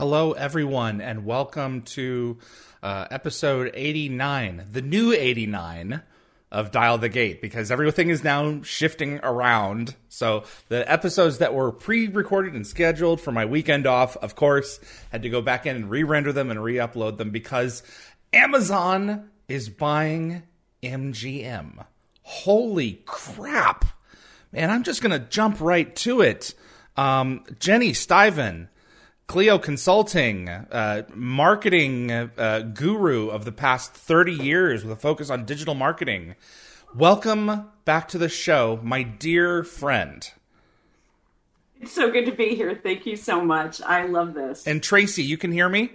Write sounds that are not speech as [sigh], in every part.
Hello, everyone, and welcome to uh, episode 89, the new 89 of Dial the Gate, because everything is now shifting around. So the episodes that were pre recorded and scheduled for my weekend off, of course, had to go back in and re render them and re upload them because Amazon is buying MGM. Holy crap! Man, I'm just going to jump right to it. Um, Jenny Stiven Clio Consulting, uh, marketing uh, guru of the past 30 years with a focus on digital marketing. Welcome back to the show, my dear friend. It's so good to be here. Thank you so much. I love this. And Tracy, you can hear me?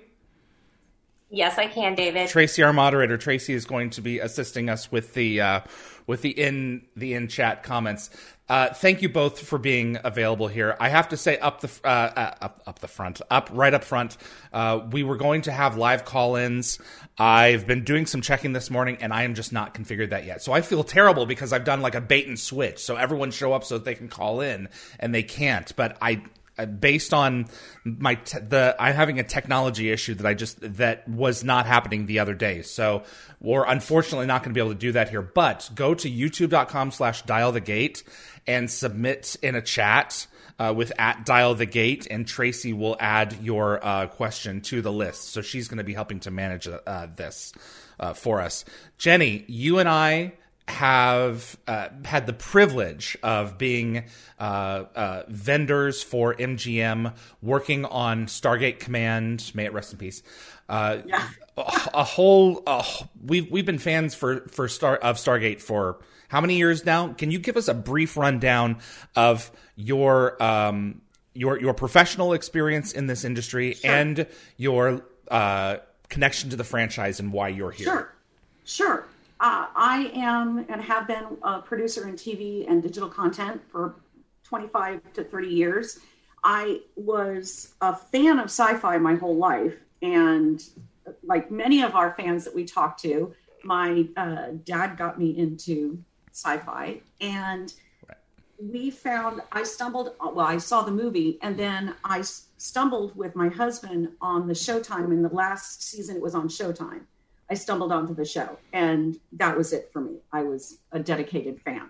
Yes, I can, David. Tracy, our moderator, Tracy is going to be assisting us with the uh, with the in the in chat comments. Uh, thank you both for being available here. I have to say, up the uh, uh, up up the front, up right up front, uh, we were going to have live call-ins. I've been doing some checking this morning, and I am just not configured that yet. So I feel terrible because I've done like a bait and switch. So everyone show up so that they can call in, and they can't. But I based on my te- the I'm having a technology issue that I just that was not happening the other day. So we're unfortunately not going to be able to do that here. But go to youtube.com slash dial the gate and submit in a chat uh, with at dial the gate and tracy will add your uh, question to the list so she's going to be helping to manage uh, this uh, for us jenny you and i have uh, had the privilege of being uh, vendors for mgm working on stargate command may it rest in peace yeah. a, a, whole we've, we've been fans for, for star of stargate for how many years now? Can you give us a brief rundown of your um, your your professional experience in this industry sure. and your uh, connection to the franchise and why you're here? Sure, sure. Uh, I am and have been a producer in TV and digital content for 25 to 30 years. I was a fan of sci-fi my whole life, and like many of our fans that we talk to, my uh, dad got me into sci-fi and right. we found i stumbled well i saw the movie and then i stumbled with my husband on the showtime in the last season it was on showtime i stumbled onto the show and that was it for me i was a dedicated fan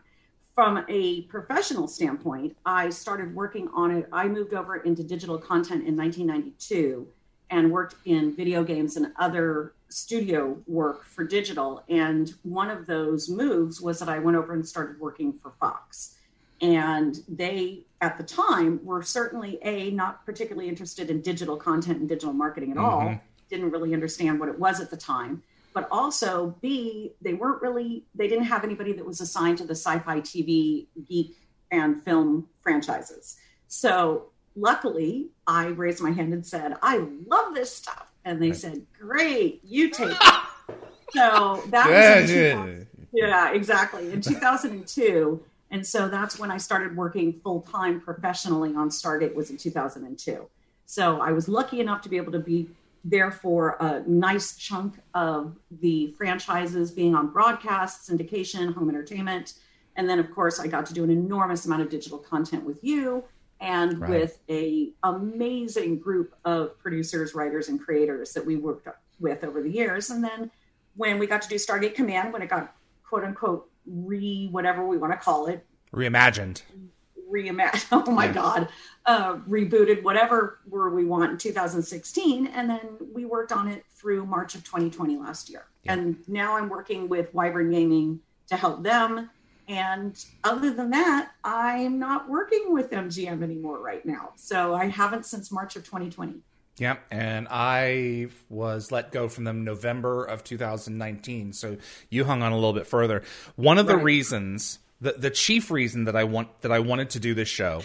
from a professional standpoint i started working on it i moved over into digital content in 1992 and worked in video games and other studio work for digital. And one of those moves was that I went over and started working for Fox. And they, at the time, were certainly A, not particularly interested in digital content and digital marketing at mm-hmm. all, didn't really understand what it was at the time. But also, B, they weren't really, they didn't have anybody that was assigned to the sci fi TV geek and film franchises. So luckily, I raised my hand and said, I love this stuff. And they said, Great, you take it. [laughs] so that yeah, was yeah. yeah, exactly. In 2002. And so that's when I started working full time professionally on Stargate was in 2002. So I was lucky enough to be able to be there for a nice chunk of the franchises being on broadcast, syndication, home entertainment. And then of course I got to do an enormous amount of digital content with you and right. with a amazing group of producers, writers, and creators that we worked with over the years. And then when we got to do Stargate Command, when it got quote unquote re whatever we want to call it, reimagined, reimagined. [laughs] Oh my yeah. God, uh, rebooted, whatever word we want in 2016, and then we worked on it through March of 2020 last year. Yeah. And now I'm working with Wyvern Gaming to help them and other than that, I'm not working with MGM anymore right now. So I haven't since March of 2020. Yeah, and I was let go from them November of 2019. So you hung on a little bit further. One of the reasons the the chief reason that I want that I wanted to do this show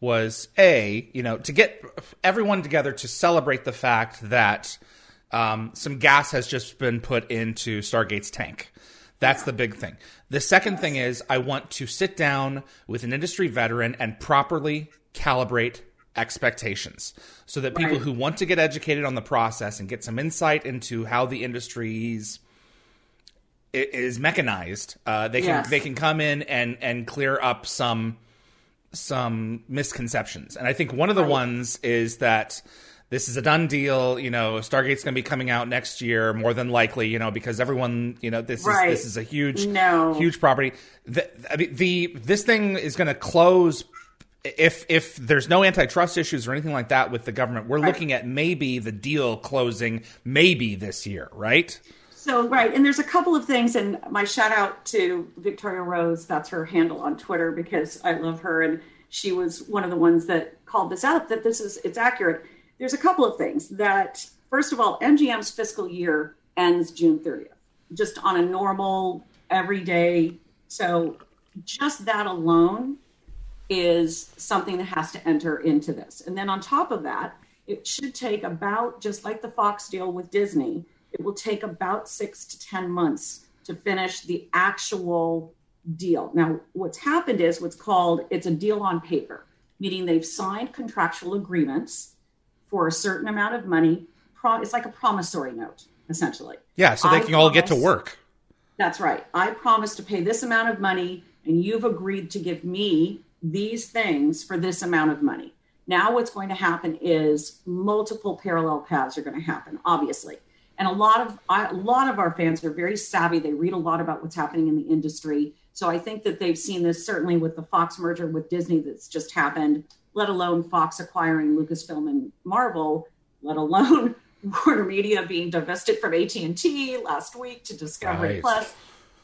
was a you know to get everyone together to celebrate the fact that um, some gas has just been put into Stargate's tank. That's the big thing. The second thing is I want to sit down with an industry veteran and properly calibrate expectations so that people who want to get educated on the process and get some insight into how the industry's is mechanized, uh, they can Yes. they can come in and and clear up some some misconceptions. And I think one of the ones is that this is a done deal. You know, Stargate's going to be coming out next year, more than likely. You know, because everyone, you know, this Right. is this is a huge, No. huge property. The, I mean, the this thing is going to close. If if there's no antitrust issues or anything like that with the government, we're looking at maybe the deal closing maybe this year, right? So right, and there's a couple of things, and my shout out to Victoria Rose. That's her handle on Twitter because I love her, and she was one of the ones that called this out. That this is it's accurate. There's a couple of things that first of all, MGM's fiscal year ends June 30th, just on a normal everyday. So just that alone is something that has to enter into this. And then on top of that, it should take about, just like the Fox deal with Disney, it will take about six to 10 months to finish the actual deal. Now, what's happened is what's called it's a deal on paper, meaning they've signed contractual agreements for a certain amount of money. It's like a promissory note, essentially. Yeah, so they I can all get to work. That's right. I promise to pay this amount of money, and you've agreed to give me these things for this amount of money. Now, what's going to happen is multiple parallel paths are going to happen, obviously. And a lot of a lot of our fans are very savvy. They read a lot about what's happening in the industry. So I think that they've seen this certainly with the Fox merger with Disney that's just happened. Let alone Fox acquiring Lucasfilm and Marvel. Let alone [laughs] Warner Media being divested from AT and T last week to Discovery Right. Plus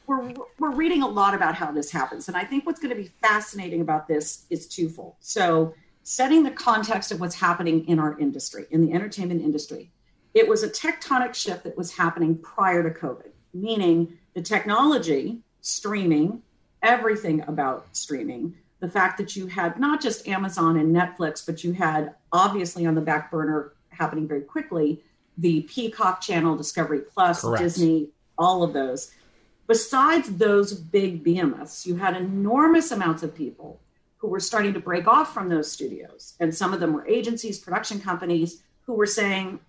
we're we're reading a lot about how this happens and i think what's going to be fascinating about this is twofold so setting the context of what's happening in our industry in the entertainment industry it was a tectonic shift that was happening prior to covid meaning the technology streaming everything about streaming the fact that you had not just amazon and netflix but you had obviously on the back burner happening very quickly the peacock channel discovery plus Correct. disney all of those besides those big behemoths, you had enormous amounts of people who were starting to break off from those studios. And some of them were agencies, production companies who were saying,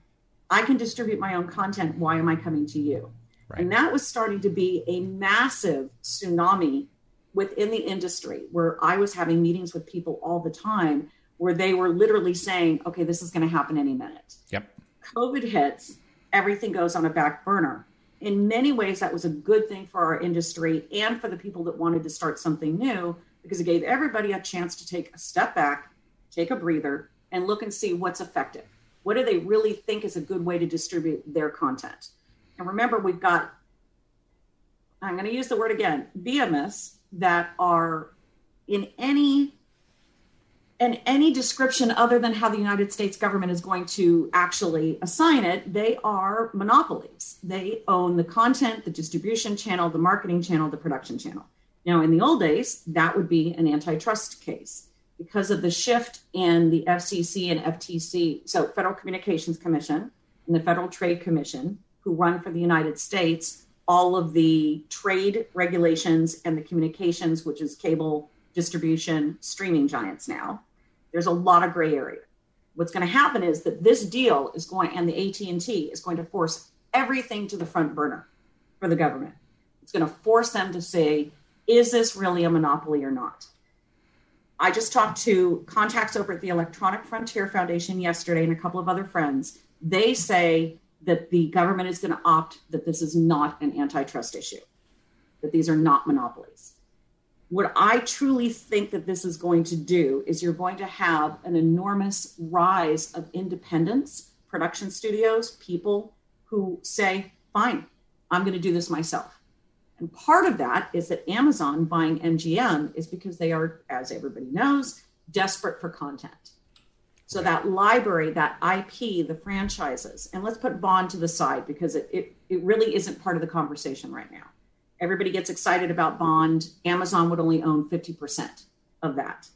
I can distribute my own content. Why am I coming to you? Right. And that was starting to be a massive tsunami within the industry where I was having meetings with people all the time where they were literally saying, okay, this is going to happen any minute. Yep. COVID hits, everything goes on a back burner. In many ways, that was a good thing for our industry and for the people that wanted to start something new because it gave everybody a chance to take a step back, take a breather, and look and see what's effective. What do they really think is a good way to distribute their content? And remember, we've got, I'm going to use the word again, behemoths that are in any and any description other than how the United States government is going to actually assign it, they are monopolies. They own the content, the distribution channel, the marketing channel, the production channel. Now, in the old days, that would be an antitrust case because of the shift in the FCC and FTC, so Federal Communications Commission and the Federal Trade Commission, who run for the United States all of the trade regulations and the communications, which is cable distribution streaming giants now. There's a lot of gray area. What's going to happen is that this deal is going and the AT&T is going to force everything to the front burner for the government. It's going to force them to say is this really a monopoly or not i just talked to contacts over at the electronic frontier foundation yesterday and a couple of other friends they say that the government is going to opt that this is not an antitrust issue that these are not monopolies what I truly think that this is going to do is you're going to have an enormous rise of independence, production studios, people who say, fine, I'm going to do this myself. And part of that is that Amazon buying MGM is because they are, as everybody knows, desperate for content. So that library, that IP, the franchises, and let's put Bond to the side because it, it, it really isn't part of the conversation right now everybody gets excited about Bond. Amazon would only own 50% of that.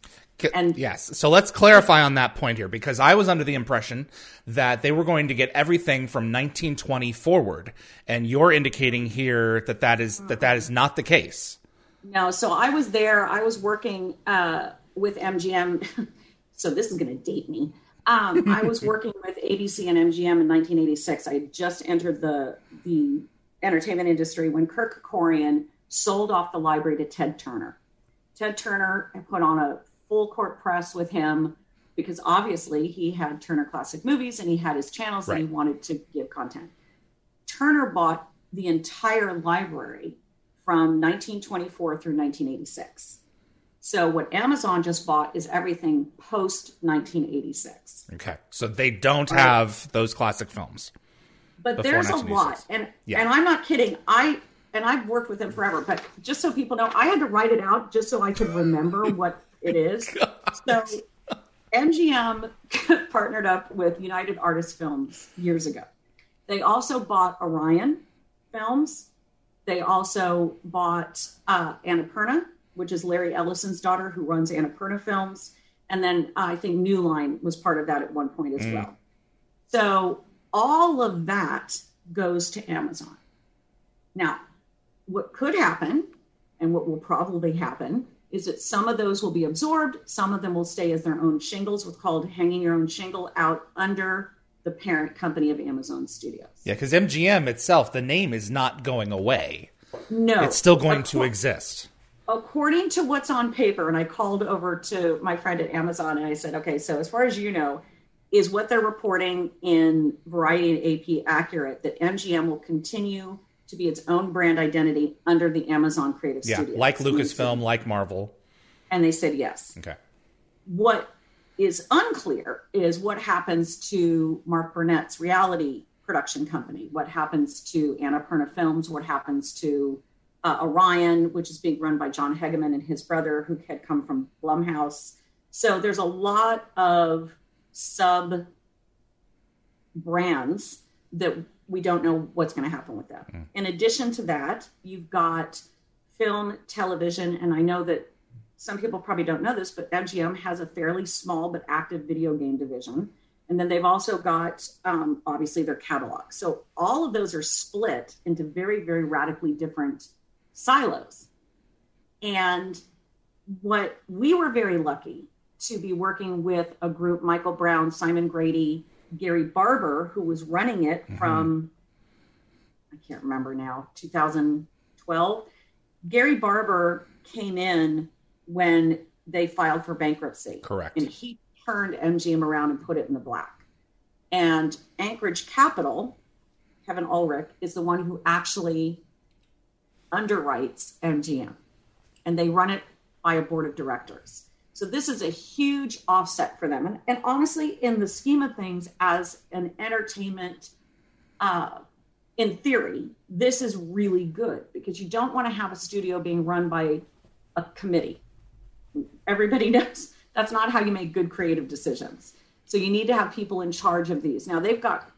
And yes, so let's clarify on that point here because I was under the impression that they were going to get everything from 1920 forward, and you're indicating here that that is that that is not the case. No, so I was there. I was working uh, with MGM. [laughs] so this is going to date me. Um, I was [laughs] working with ABC and MGM in 1986. I just entered the the entertainment industry when Kirk Kerkorian sold off the library to Ted Turner. Ted Turner put on a full court press with him because obviously he had Turner Classic Movies and he had his channels right. and he wanted to give content. Turner bought the entire library from 1924 through 1986. So what Amazon just bought is everything post 1986. Okay. So they don't right. have those classic films. But there's a lot. And yeah. and I'm not kidding. I and I've worked with them forever, but just so people know, I had to write it out just so I could remember what it is. [laughs] So MGM [laughs] partnered up with United Artists Films years ago. They also bought Orion Films. They also bought uh, Annapurna, which is Larry Ellison's daughter, who runs Annapurna Films. And then uh, I think New Line was part of that at one point as mm. well. So all of that goes to Amazon. Now, what could happen and what will probably happen is that some of those will be absorbed, some of them will stay as their own shingles, what's called hanging your own shingle out under the parent company of Amazon Studios. Yeah, because MGM itself, the name is not going away. No. It's still going to exist. According to what's on paper, and I called over to my friend at Amazon and I said, okay, so as far as you know, is what they're reporting in Variety and AP accurate that MGM will continue to be its own brand identity under the Amazon Creative Studio. yeah, Studios. like Lucasfilm, like Marvel. And they said yes. Okay. What is unclear is what happens to Mark Burnett's reality production company, what happens to Annapurna Films, what happens to uh, Orion, which is being run by John Hegeman and his brother, who had come from Blumhouse. So there's a lot of sub brands that we don't know what's going to happen with that. Mm. In addition to that, you've got film, television, and I know that some people probably don't know this, but MGM has a fairly small but active video game division. And then they've also got um, obviously their catalog. So all of those are split into very, very radically different silos. And what we were very lucky to be working with a group, Michael Brown, Simon Grady, Gary Barber, who was running it mm-hmm. from, I can't remember now, 2012. Gary Barber came in when they filed for bankruptcy. Correct. And he turned MGM around and put it in the black. And Anchorage Capital, Kevin Ulrich, is the one who actually underwrites MGM. And they run it by a board of directors. So this is a huge offset for them. And, and honestly, in the scheme of things, as an entertainment, uh, in theory, this is really good because you don't want to have a studio being run by a committee. Everybody [laughs] knows that's not how you make good creative decisions. So you need to have people in charge of these. Now they've got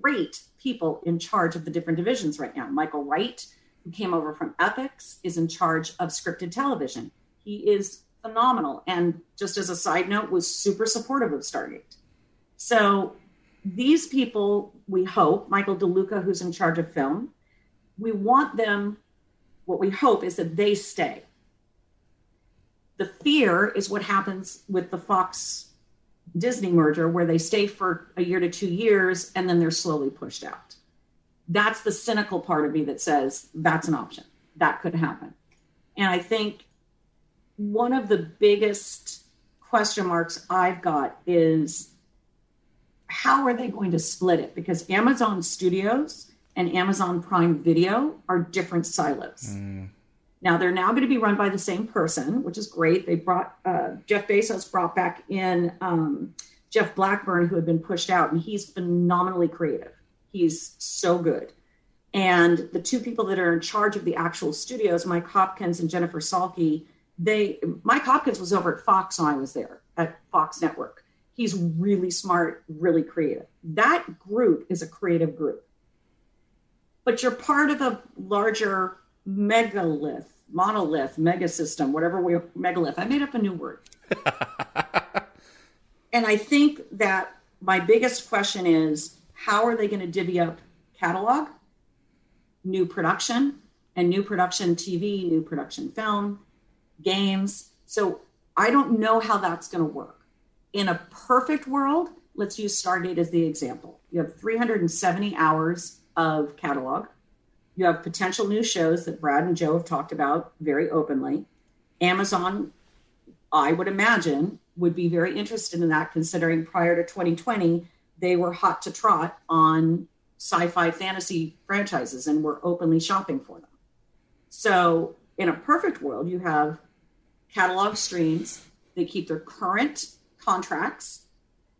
great people in charge of the different divisions right now. Michael Wright, who came over from Epix, is in charge of scripted television. He is phenomenal. And just as a side note, was super supportive of Stargate. So these people, we hope, Michael DeLuca, who's in charge of film, we want them, what we hope is that they stay. The fear is what happens with the Fox Disney merger, where they stay for a year to two years and then they're slowly pushed out. That's the cynical part of me that says that's an option. That could happen. And I think one of the biggest question marks I've got is how are they going to split it? Because Amazon Studios and Amazon Prime Video are different silos. Mm. Now they're now going to be run by the same person, which is great. They brought uh, Jeff Bezos brought back in um, Jeff Blackburn, who had been pushed out, and he's phenomenally creative. He's so good. And the two people that are in charge of the actual studios, Mike Hopkins and Jennifer Salke, they Mike Hopkins was over at Fox when I was there at Fox Network. He's really smart, really creative. That group is a creative group. But you're part of a larger megalith, monolith, mega system, whatever we megalith. I made up a new word. [laughs] and I think that my biggest question is how are they going to divvy up catalog, new production, and new production TV, new production film, games? So I don't know how that's going to work. In a perfect world, let's use Stargate as the example. You have 370 hours of catalog. You have potential new shows that Brad and Joe have talked about very openly. Amazon, I would imagine, would be very interested in that, considering prior to 2020, they were hot to trot on sci fi fantasy franchises and were openly shopping for them. So, in a perfect world, you have catalog streams, they keep their current contracts,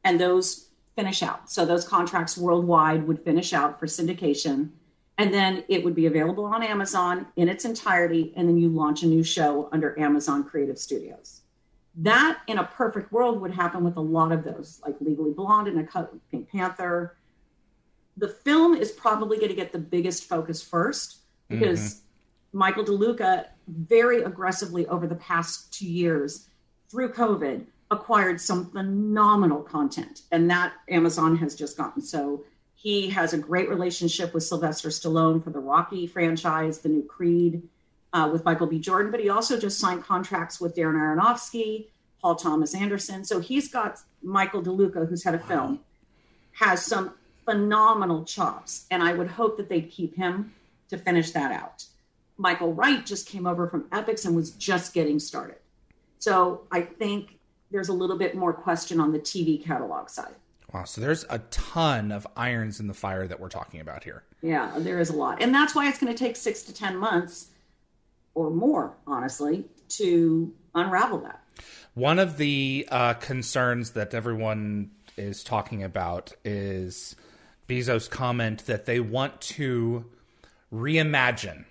and those finish out. So, those contracts worldwide would finish out for syndication. And then it would be available on Amazon in its entirety. And then you launch a new show under Amazon Creative Studios that in a perfect world would happen with a lot of those, like Legally Blonde and a Pink Panther. The film is probably going to get the biggest focus first because mm-hmm. Michael DeLuca very aggressively over the past two years through COVID acquired some phenomenal content, and that Amazon has just gotten. So he has a great relationship with Sylvester Stallone for the Rocky franchise, the new Creed uh, with Michael B. Jordan, but he also just signed contracts with Darren Aronofsky, Paul Thomas Anderson. So he's got Michael DeLuca, who's had a film, has some phenomenal chops, and I would hope that they'd keep him to finish that out. Michael Wright just came over from Epix and was just getting started. So I think there's a little bit more question on the TV catalog side. Wow, so there's a ton of irons in the fire that we're talking about here. Yeah, there is a lot. And that's why it's going to take six to 10 months or more, honestly, to unravel that. One of the uh, concerns that everyone is talking about is Bezos' comment that they want to reimagine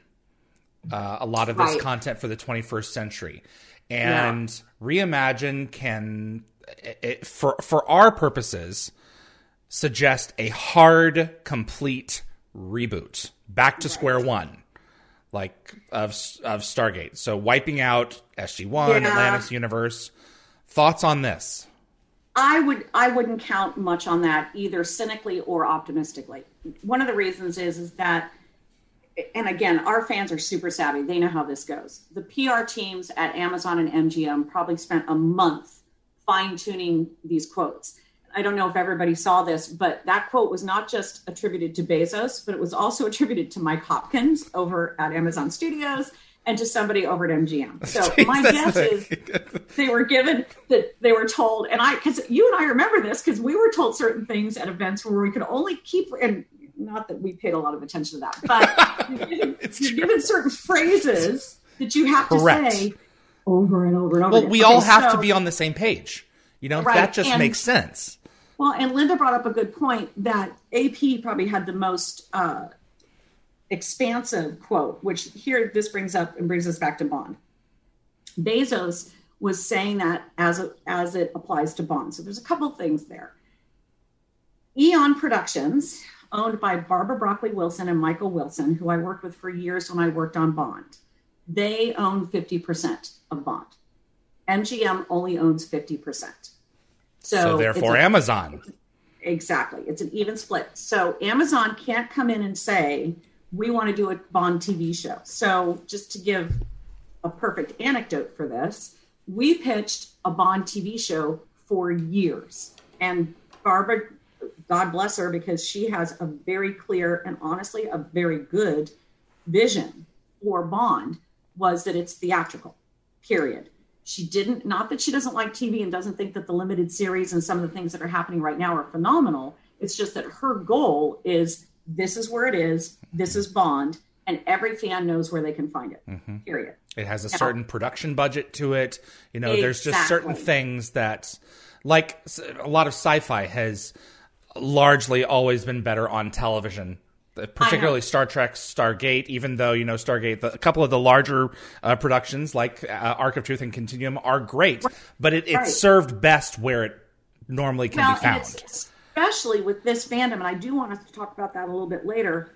uh, a lot of this right. content for the 21st century. And yeah. reimagine can, it, for, for our purposes, suggest a hard, complete reboot, back to right. square one like of of Stargate. So wiping out SG One, yeah. Atlantis universe. Thoughts on this? I would I wouldn't count much on that either cynically or optimistically. One of the reasons is is that and again, our fans are super savvy. They know how this goes. The PR teams at Amazon and MGM probably spent a month fine tuning these quotes. I don't know if everybody saw this, but that quote was not just attributed to Bezos, but it was also attributed to Mike Hopkins over at Amazon Studios and to somebody over at MGM. [laughs] So my guess is [laughs] they were given that they were told, and I, because you and I remember this, because we were told certain things at events where we could only keep, and not that we paid a lot of attention to that, but [laughs] you're, given, certain phrases that you have Correct. to say over and over and over. Well, again. we okay, all have so, to be on the same page. You know, right, that just and, makes sense. Well, and Linda brought up a good point that AP probably had the most uh, expansive quote, which here this brings up and brings us back to Bond. Bezos was saying that as a, as it applies to Bond. So there's a couple things there. Eon Productions, owned by Barbara Broccoli Wilson and Michael Wilson, who I worked with for years when I worked on Bond, they own 50% of Bond. MGM only owns 50%. So, so therefore, a, Amazon. Exactly. It's an even split. So Amazon can't come in and say, we want to do a Bond TV show. So just to give a perfect anecdote for this, we pitched a Bond TV show for years. And Barbara, God bless her, because she has a very clear and honestly a very good vision for Bond was that it's theatrical, period she didn't not that she doesn't like tv and doesn't think that the limited series and some of the things that are happening right now are phenomenal it's just that her goal is this is where it is this is bond and every fan knows where they can find it mm-hmm. period it has a certain production budget to it you know exactly. there's just certain things that like a lot of sci-fi has largely always been better on television particularly Star Trek, Stargate. Even though you know Stargate, the, a couple of the larger uh, productions like uh, Ark of Truth and Continuum are great, but it, right. served best where it normally can well, be found. especially with this fandom, and I do want us to talk about that a little bit later.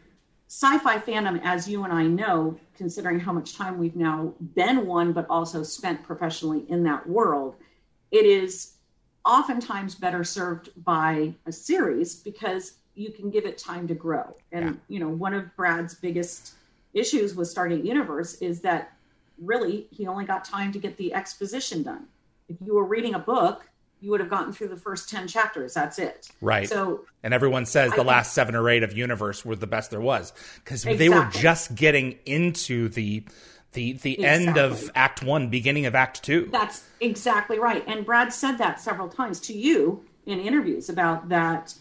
sci-fi fandom, as you and I know, considering how much time we've now been one, but also spent professionally in that world, it is oftentimes better served by a series because you can give it time to grow. And Yeah. you know, one of Brad's biggest issues with Stargate Universe is that really he only got time to get the exposition done. If you were reading a book, you would have gotten through the first 10 chapters. That's it. Right. So And everyone says I the last seven or eight of Universe were the best there was because they were just getting into the the the end of Act One, beginning of Act Two. That's exactly right. And Brad said that several times to you in interviews about that.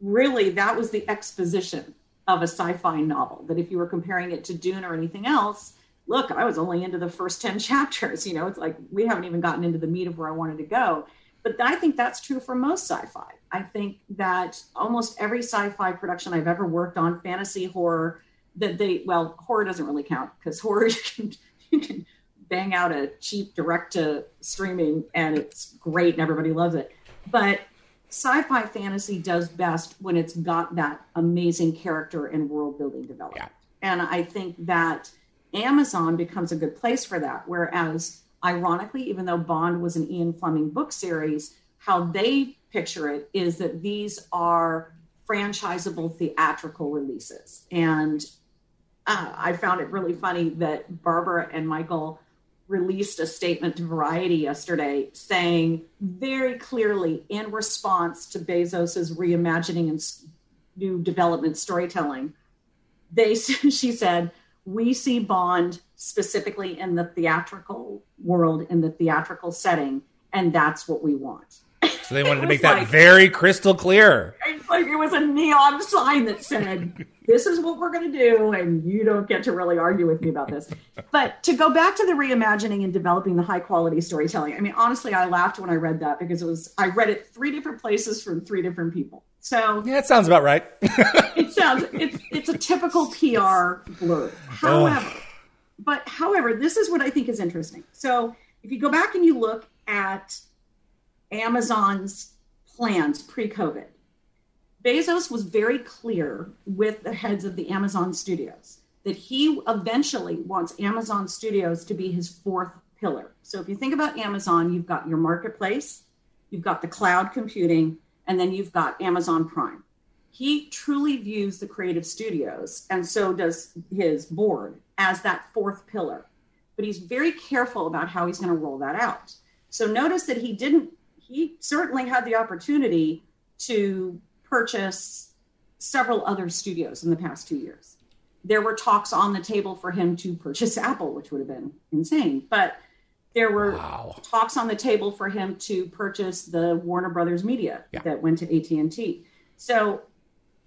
Really, that was the exposition of a sci fi novel. That if you were comparing it to Dune or anything else, look, I was only into the first 10 [laughs] chapters. You know, it's like we haven't even gotten into the meat of where I wanted to go. But I think that's true for most sci fi. I think that almost every sci fi production I've ever worked on, fantasy, horror, that they, well, horror doesn't really count because horror, [laughs] you can, you can bang out a cheap direct to streaming and it's great and everybody loves it. But sci-fi fantasy does best when it's got that amazing character and world building development. And I think that Amazon becomes a good place for that. Whereas ironically, even though Bond was an Ian Fleming book series, how they picture it is that these are franchisable theatrical releases. And uh, I found it really funny that Barbara and Michael released a statement to Variety yesterday saying very clearly in response to Bezos's reimagining and new development storytelling, they [laughs] she said, "We see Bond specifically in the theatrical world in the theatrical setting, and that's what we want." So they wanted to make that like- very crystal clear. It's like it was a neon sign that said, "This is what we're going to do," and you don't get to really argue with me about this. But to go back to the reimagining and developing the high quality storytelling, I mean, honestly, I laughed when I read that because it was I read it three different places from three different people. So Yeah, it sounds about right. [laughs] it sounds it's it's a typical PR blurb. However, but however, this is what I think is interesting. So if you go back and you look at Amazon's plans pre-COVID, Bezos was very clear with the heads of the Amazon studios that he eventually wants Amazon Studios to be his fourth pillar. So if you think about Amazon, you've got your marketplace, you've got the cloud computing, and then you've got Amazon Prime. He truly views the creative studios, and so does his board, as that fourth pillar. But he's very careful about how he's going to roll that out. So notice that he didn't, he certainly had the opportunity to purchase several other studios in the past two years. There were talks on the table for him to purchase Apple, which would have been insane. But there were Wow. talks on the table for him to purchase the Warner Brothers Media Yeah. that went to AT&T. So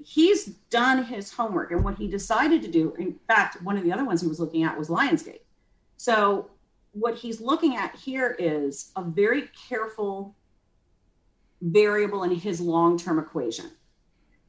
he's done his homework and what he decided to do in fact one of the other ones he was looking at was Lionsgate. So what he's looking at here is a very careful variable in his long-term equation.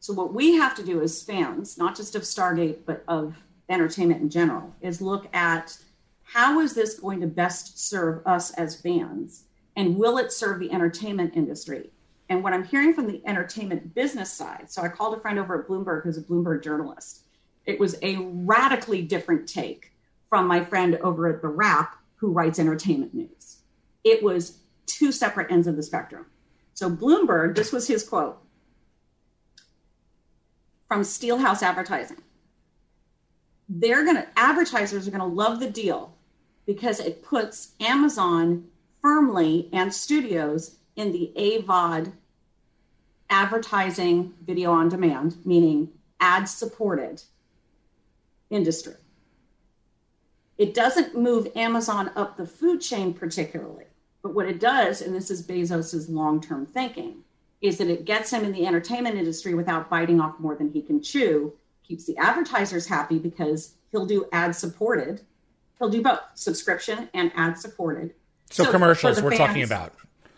So what we have to do as fans, not just of Stargate but of entertainment in general, is look at how is this going to best serve us as fans and will it serve the entertainment industry? And what i'm hearing from the entertainment business side so i called a friend over at bloomberg who's a bloomberg journalist. It was a radically different take from my friend over at the wrap who writes entertainment news. It was two separate ends of the spectrum so bloomberg this was his quote from steelhouse advertising they're going to advertisers are going to love the deal because it puts Amazon firmly and studios in the AVOD advertising video on demand, meaning ad supported industry. It doesn't move Amazon up the food chain particularly, but what it does, and this is Bezos's long term thinking, is that it gets him in the entertainment industry without biting off more than he can chew, keeps the advertisers happy because he'll do ad supported. He'll do both subscription and ad supported. So, So commercials we're talking about.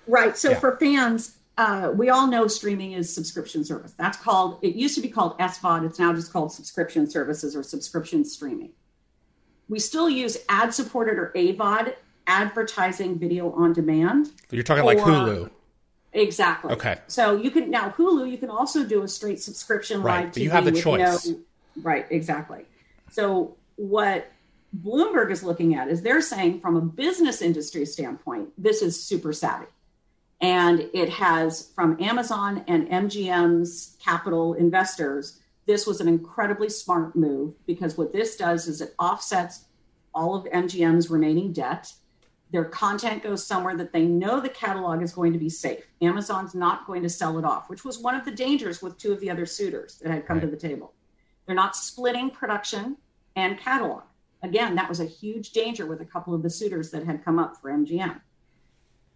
Right. So Yeah. for fans, uh, we all know streaming is subscription service. That's called, it used to be called SVOD. It's now just called subscription services or subscription streaming. We still use ad supported or AVOD, advertising video on demand. You're talking like Hulu. Exactly. Okay. So you can now Hulu. You can also do a straight subscription Right, live but you TV have the choice. no- Right, exactly. So what Bloomberg is looking at is they're saying from a business industry standpoint, this is super savvy. And it has from Amazon and MGM's capital investors, this was an incredibly smart move because what this does is it offsets all of MGM's remaining debt. Their content goes somewhere that they know the catalog is going to be safe. Amazon's not going to sell it off, which was one of the dangers with two of the other suitors that had come right. to the table. They're not splitting production and catalog. Again, that was a huge danger with a couple of the suitors that had come up for MGM.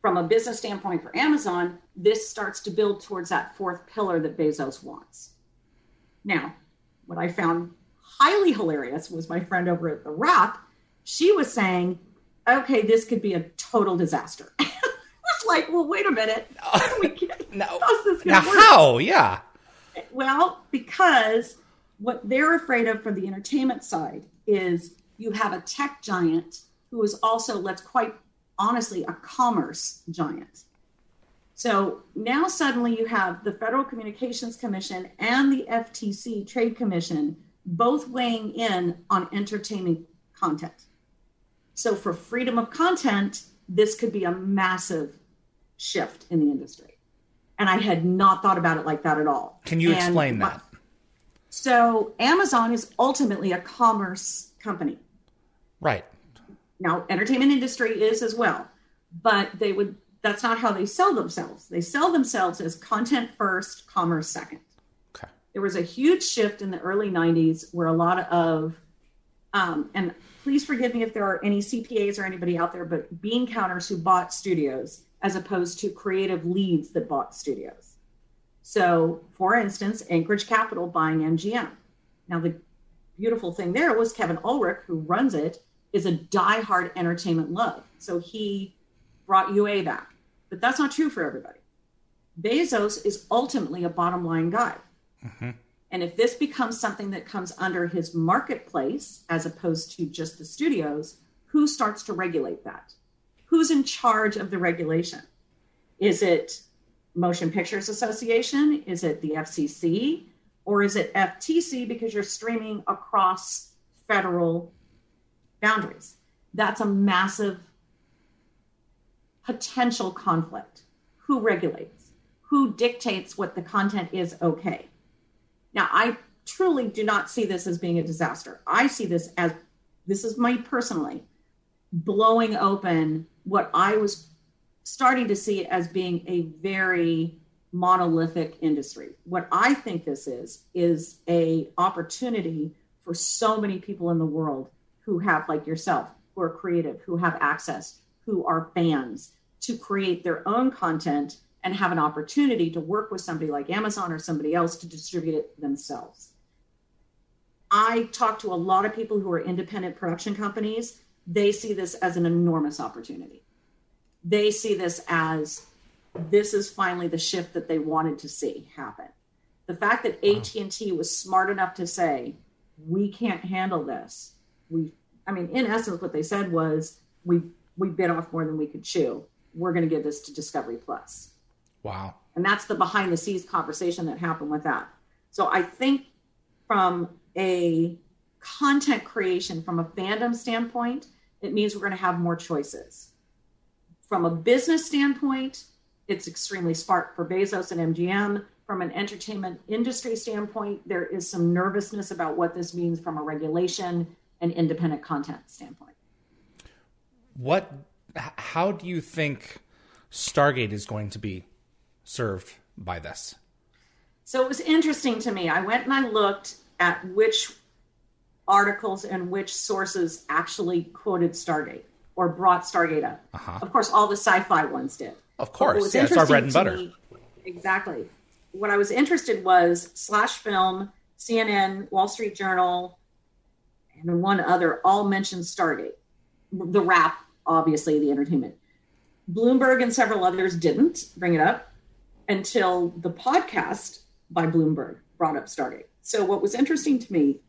From a business standpoint for Amazon, this starts to build towards that fourth pillar that Bezos wants. Now, what I found highly hilarious was my friend over at The Wrap. She was saying, okay, this could be a total disaster. [laughs] I was like, well, wait a minute. [laughs] We now, how? Yeah. Well, because what they're afraid of from the entertainment side is you have a tech giant who is also, let's quite honestly, a commerce giant. So now suddenly you have the Federal Communications Commission and the FTC Trade Commission both weighing in on entertainment content. So for freedom of content, this could be a massive shift in the industry. And I had not thought about it like that at all. Can you and explain that? So Amazon is ultimately a commerce company. Right. Now, entertainment industry is as well, but they would that's not how they sell themselves. They sell themselves as content first, commerce second. Okay. There was a huge shift in the early 90s where a lot of um, and please forgive me if there are any CPAs or anybody out there, but bean counters who bought studios as opposed to creative leads that bought studios. So, for instance, Anchorage Capital buying MGM. Now, the beautiful thing there was Kevin Ulrich, who runs it, is a diehard entertainment love. So he brought UA back. But that's not true for everybody. Bezos is ultimately a bottom line guy. Mm-hmm. And if this becomes something that comes under his marketplace as opposed to just the studios, who starts to regulate that? Who's in charge of the regulation? Is it Motion Pictures Association? Is it the FCC? Or is it FTC because you're streaming across federal boundaries? That's a massive potential conflict. Who regulates? Who dictates what the content is okay? Now, I truly do not see this as being a disaster. I see this as this is my personally blowing open what I was starting to see as being a very monolithic industry. What I think this is is a opportunity for so many people in the world who have like yourself, who are creative, who have access, who are fans to create their own content and have an opportunity to work with somebody like Amazon or somebody else to distribute it themselves. I talk to a lot of people who are independent production companies. They see this as an enormous opportunity they see this as this is finally the shift that they wanted to see happen. The fact that AT&T was smart enough to say, we can't handle this. We I mean, in essence what they said was we we bit off more than we could chew. We're going to give this to Discovery Plus. Wow. And that's the behind the scenes conversation that happened with that. So I think from a content creation from a fandom standpoint, it means we're going to have more choices from a business standpoint, it's extremely smart for Bezos and MGM. From an entertainment industry standpoint, there is some nervousness about what this means from a regulation and independent content standpoint. What, how do you think Stargate is going to be served by this? So it was interesting to me. I went and I looked at which articles and which sources actually quoted Stargate or brought Stargate up. Uh-huh. Of course, all the sci-fi ones did. Of course, yeah, it's our bread and butter. Me, exactly. What I was interested was Slash Film, CNN, Wall Street Journal, and one other all mentioned Stargate. The Wrap, obviously, the entertainment. Bloomberg and several others didn't bring it up until the podcast by Bloomberg brought up Stargate. So what was interesting to me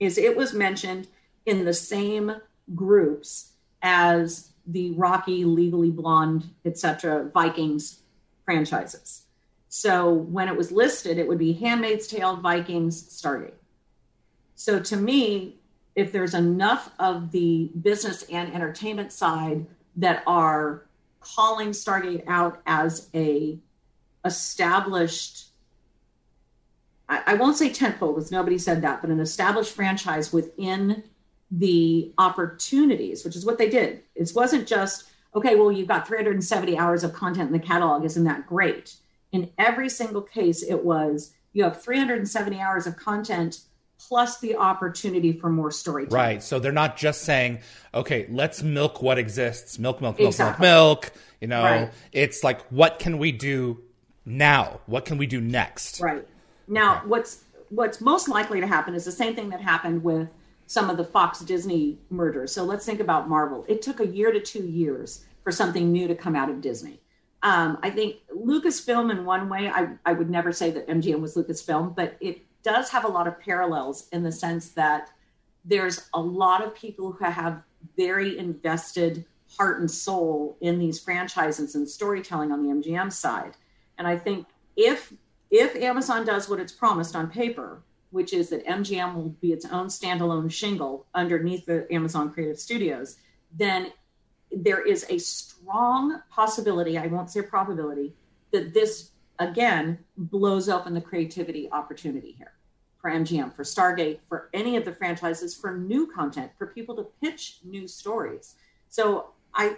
is it was mentioned in the same groups as the Rocky, Legally Blonde, etc. Vikings franchises. So when it was listed, it would be Handmaid's Tale, Vikings, Stargate. So to me, if there's enough of the business and entertainment side that are calling Stargate out as a established I, I won't say tentpole because nobody said that, but an established franchise within the opportunities, which is what they did. It wasn't just, okay, well, you've got 370 hours of content in the catalog. Isn't that great? In every single case, it was you have 370 hours of content plus the opportunity for more storytelling. Right. So they're not just saying, okay, let's milk what exists, milk, milk, milk, Exactly. milk, milk. You know, Right. it's like, what can we do now? What can we do next? Right. Now, Okay. what's what's most likely to happen is the same thing that happened with some of the Fox Disney mergers. So let's think about Marvel. It took a year to two years for something new to come out of Disney. Um, I think Lucasfilm, in one way, I, I would never say that MGM was Lucasfilm, but it does have a lot of parallels in the sense that there's a lot of people who have very invested heart and soul in these franchises and storytelling on the MGM side. And I think if if Amazon does what it's promised on paper, which is that MGM will be its own standalone shingle underneath the Amazon Creative Studios, then there is a strong possibility, I won't say probability, that this again blows open the creativity opportunity here for MGM, for Stargate, for any of the franchises, for new content, for people to pitch new stories. So I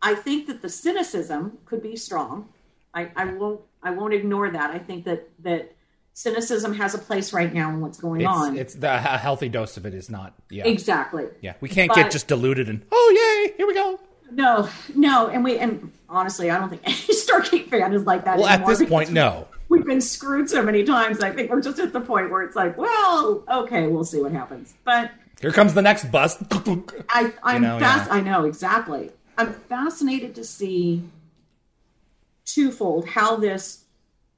I think that the cynicism could be strong. I, I won't I won't ignore that. I think that that cynicism has a place right now in what's going It's, on. it's the a healthy dose of it is not. Yeah. exactly. Yeah. We can't But- get just diluted and, oh, yay, here we go. No, no, and we and honestly, I don't think [laughs] any Stargate fan is like that. Well, at this point, no. we've been screwed so many times. I think we're just at the point where it's like, well, okay, we'll see what happens. But Here comes the next bust. [laughs] I, I'm know, fast. yeah. I know exactly. I'm fascinated to see twofold how this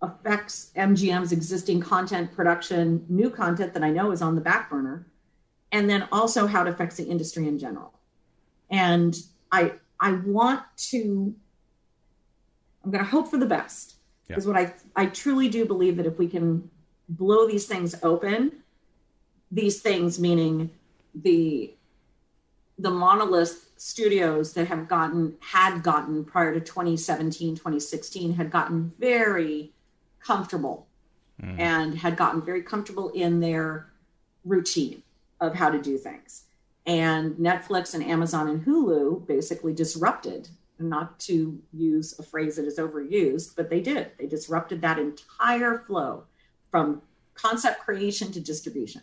affects MGM's existing content production, new content that I know is on the back burner, and then also how it affects the industry in general. And I I want to I'm going to hope for the best Yeah. because what I I truly do believe that if we can blow these things open, these things meaning the the monolith studios that have gotten had gotten prior to 2017 2016 had gotten very comfortable mm. and had gotten very comfortable in their routine of how to do things. And netflix and amazon and hulu basically disrupted not to use a phrase that is overused but they did. They disrupted that entire flow from concept creation to distribution.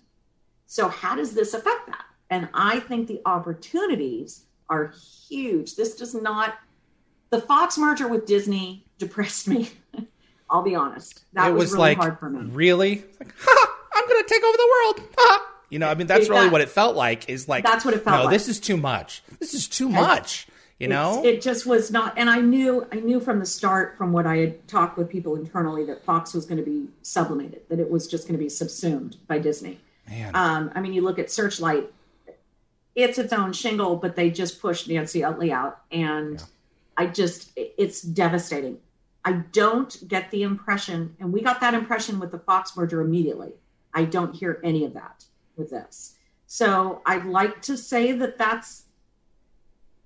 So, how does this affect that? And I think the opportunities are huge. This does not, the Fox merger with Disney depressed me. [laughs] I'll be honest. That it was, was, really like, hard for me. really? Like, ha, I'm going to take over the world. Ha. You know, I mean, that's really that- what it felt like is like, That's what it felt no, like. this is too much. This is too much. You know? It just was not and i knew i knew from the start from what i had talked with people internally that fox was going to be sublimated that it was just going to be subsumed by disney Man. um, i mean you look at searchlight it's its own shingle but they just pushed nancy utley out. And i just, it's devastating. I don't get the impression and we got that impression with the fox merger immediately. I don't hear any of that with this. So i'd like to say that that's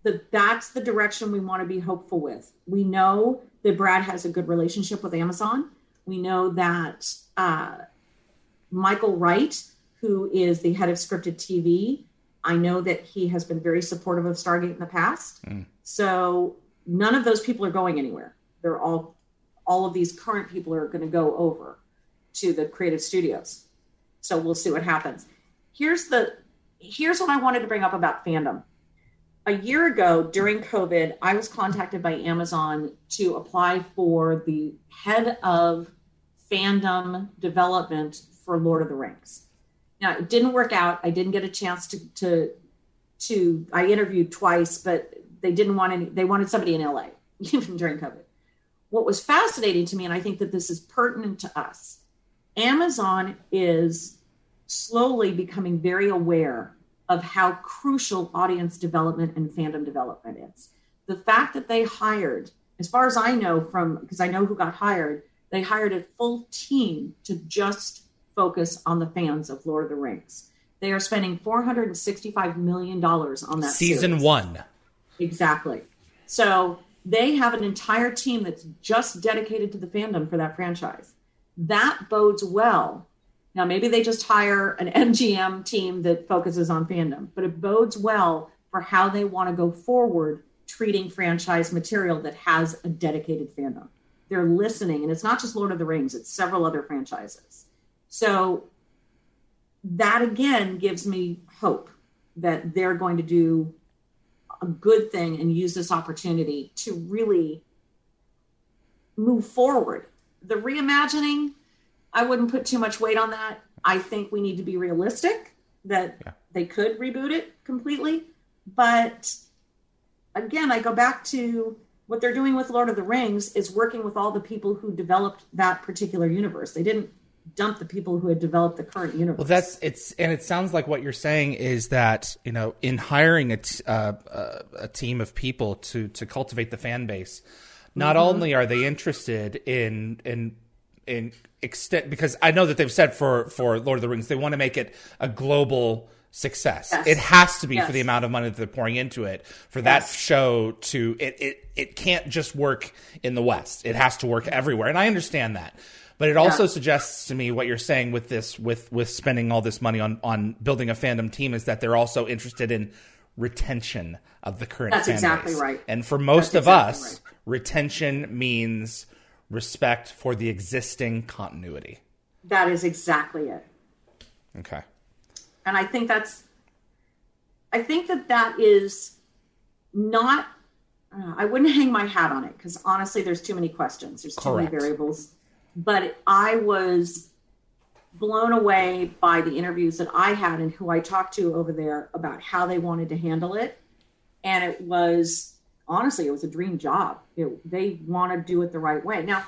that that's the direction we want to be hopeful with. We know that Brad has a good relationship with Amazon. We know that uh, Michael Wright, who is the head of scripted TV, I know that he has been very supportive of Stargate in the past. Mm. So none of those people are going anywhere. They're all all of these current people are going to go over to the creative studios. So we'll see what happens. Here's the here's what I wanted to bring up about fandom a year ago during COVID, I was contacted by Amazon to apply for the head of fandom development for Lord of the Rings. It didn't work out. I didn't get a chance to to to. I interviewed twice, but they didn't want any. They wanted somebody in LA, [laughs] even during COVID. What was fascinating to me, and I think that this is pertinent to us, Amazon is slowly becoming very aware of how crucial audience development and fandom development is. The fact that they hired, as far as I know from because I know who got hired, they hired a full team to just focus on the fans of Lord of the Rings. They are spending $465 million on that season series. one. Exactly. So they have an entire team that's just dedicated to the fandom for that franchise. That bodes well. Now, maybe they just hire an MGM team that focuses on fandom, but it bodes well for how they want to go forward treating franchise material that has a dedicated fandom. They're listening, and it's not just Lord of the Rings, it's several other franchises. So that again gives me hope that they're going to do a good thing and use this opportunity to really move forward. The reimagining, I wouldn't put too much weight on that. I think we need to be realistic that Yeah. they could reboot it completely. But again, I go back to what they're doing with Lord of the Rings is working with all the people who developed that particular universe. They didn't dump the people who had developed the current universe. Well, that's it's, and it sounds like what you're saying is that you know, in hiring a t- uh, uh, a team of people to to cultivate the fan base, not Mm-hmm. only are they interested in in in extent because I know that they've said for for Lord of the Rings they want to make it a global success. Yes. It has to be for the amount of money that they're pouring into it for that show to it it it can't just work in the West. It has to work everywhere, and I understand that. But it also Yeah. suggests to me what you're saying with this with with spending all this money on on building a fandom team is that they're also interested in retention of the current That's exactly right. And for most That's of exactly us, right. retention means respect for the existing continuity. that is exactly it. Okay. and i think that's i think that that is not uh, i wouldn't hang my hat on it because honestly there's too many questions there's too Correct. many variables but i was blown away by the interviews that i had and who i talked to over there about how they wanted to handle it. And it was honestly it was a dream job. It, they want to do it the right way. Now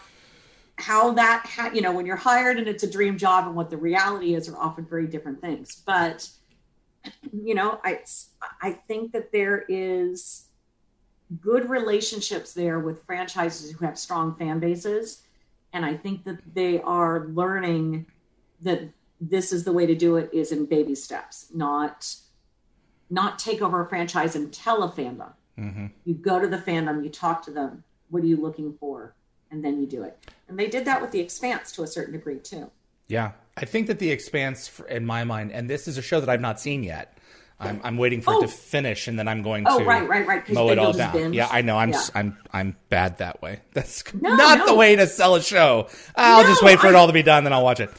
how that ha- you know when you're hired and it's a dream job and what the reality is are often very different things. But you know i i think that there is good relationships there with franchises who have strong fan bases and i think that they are learning that this is the way to do it is in baby steps not not take over a franchise and tell a fandom Mm-hmm. you go to the fandom you talk to them what are you looking for and then you do it and they did that with the expanse to a certain degree too Yeah, I think that the Expanse, in my mind, and this is a show that I've not seen yet. I'm, I'm waiting for it Oh. to finish, and then I'm going Oh, to right, right, right, mow it all down. binge. Yeah, I know. I'm Yeah. I'm I'm bad that way. [laughs] That's No, not no. the way to sell a show. I'll just wait for it all to be done, then I'll watch it.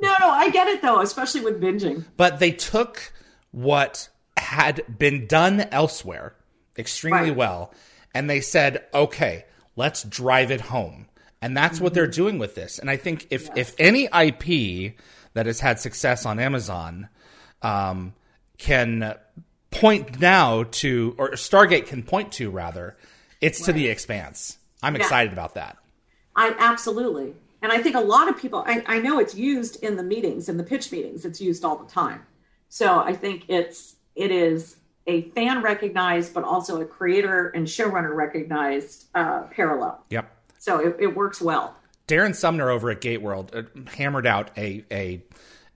no no i get it though especially with binging But they took what had been done elsewhere extremely Right. well, and they said, "Okay, let's drive it home." And that's what they're Mm-hmm. doing with this. And I think if if any IP that has had success on Amazon um, can point now to, or Stargate can point to rather, it's to the Expanse. I'm excited about that. I absolutely. And I think a lot of people, I, I know it's used in the meetings, in the pitch meetings, it's used all the time. So I think it's, it is a fan recognized, but also a creator and showrunner recognized uh, parallel. Yep. So it, it works well. Darren Sumner over at GateWorld uh, hammered out a a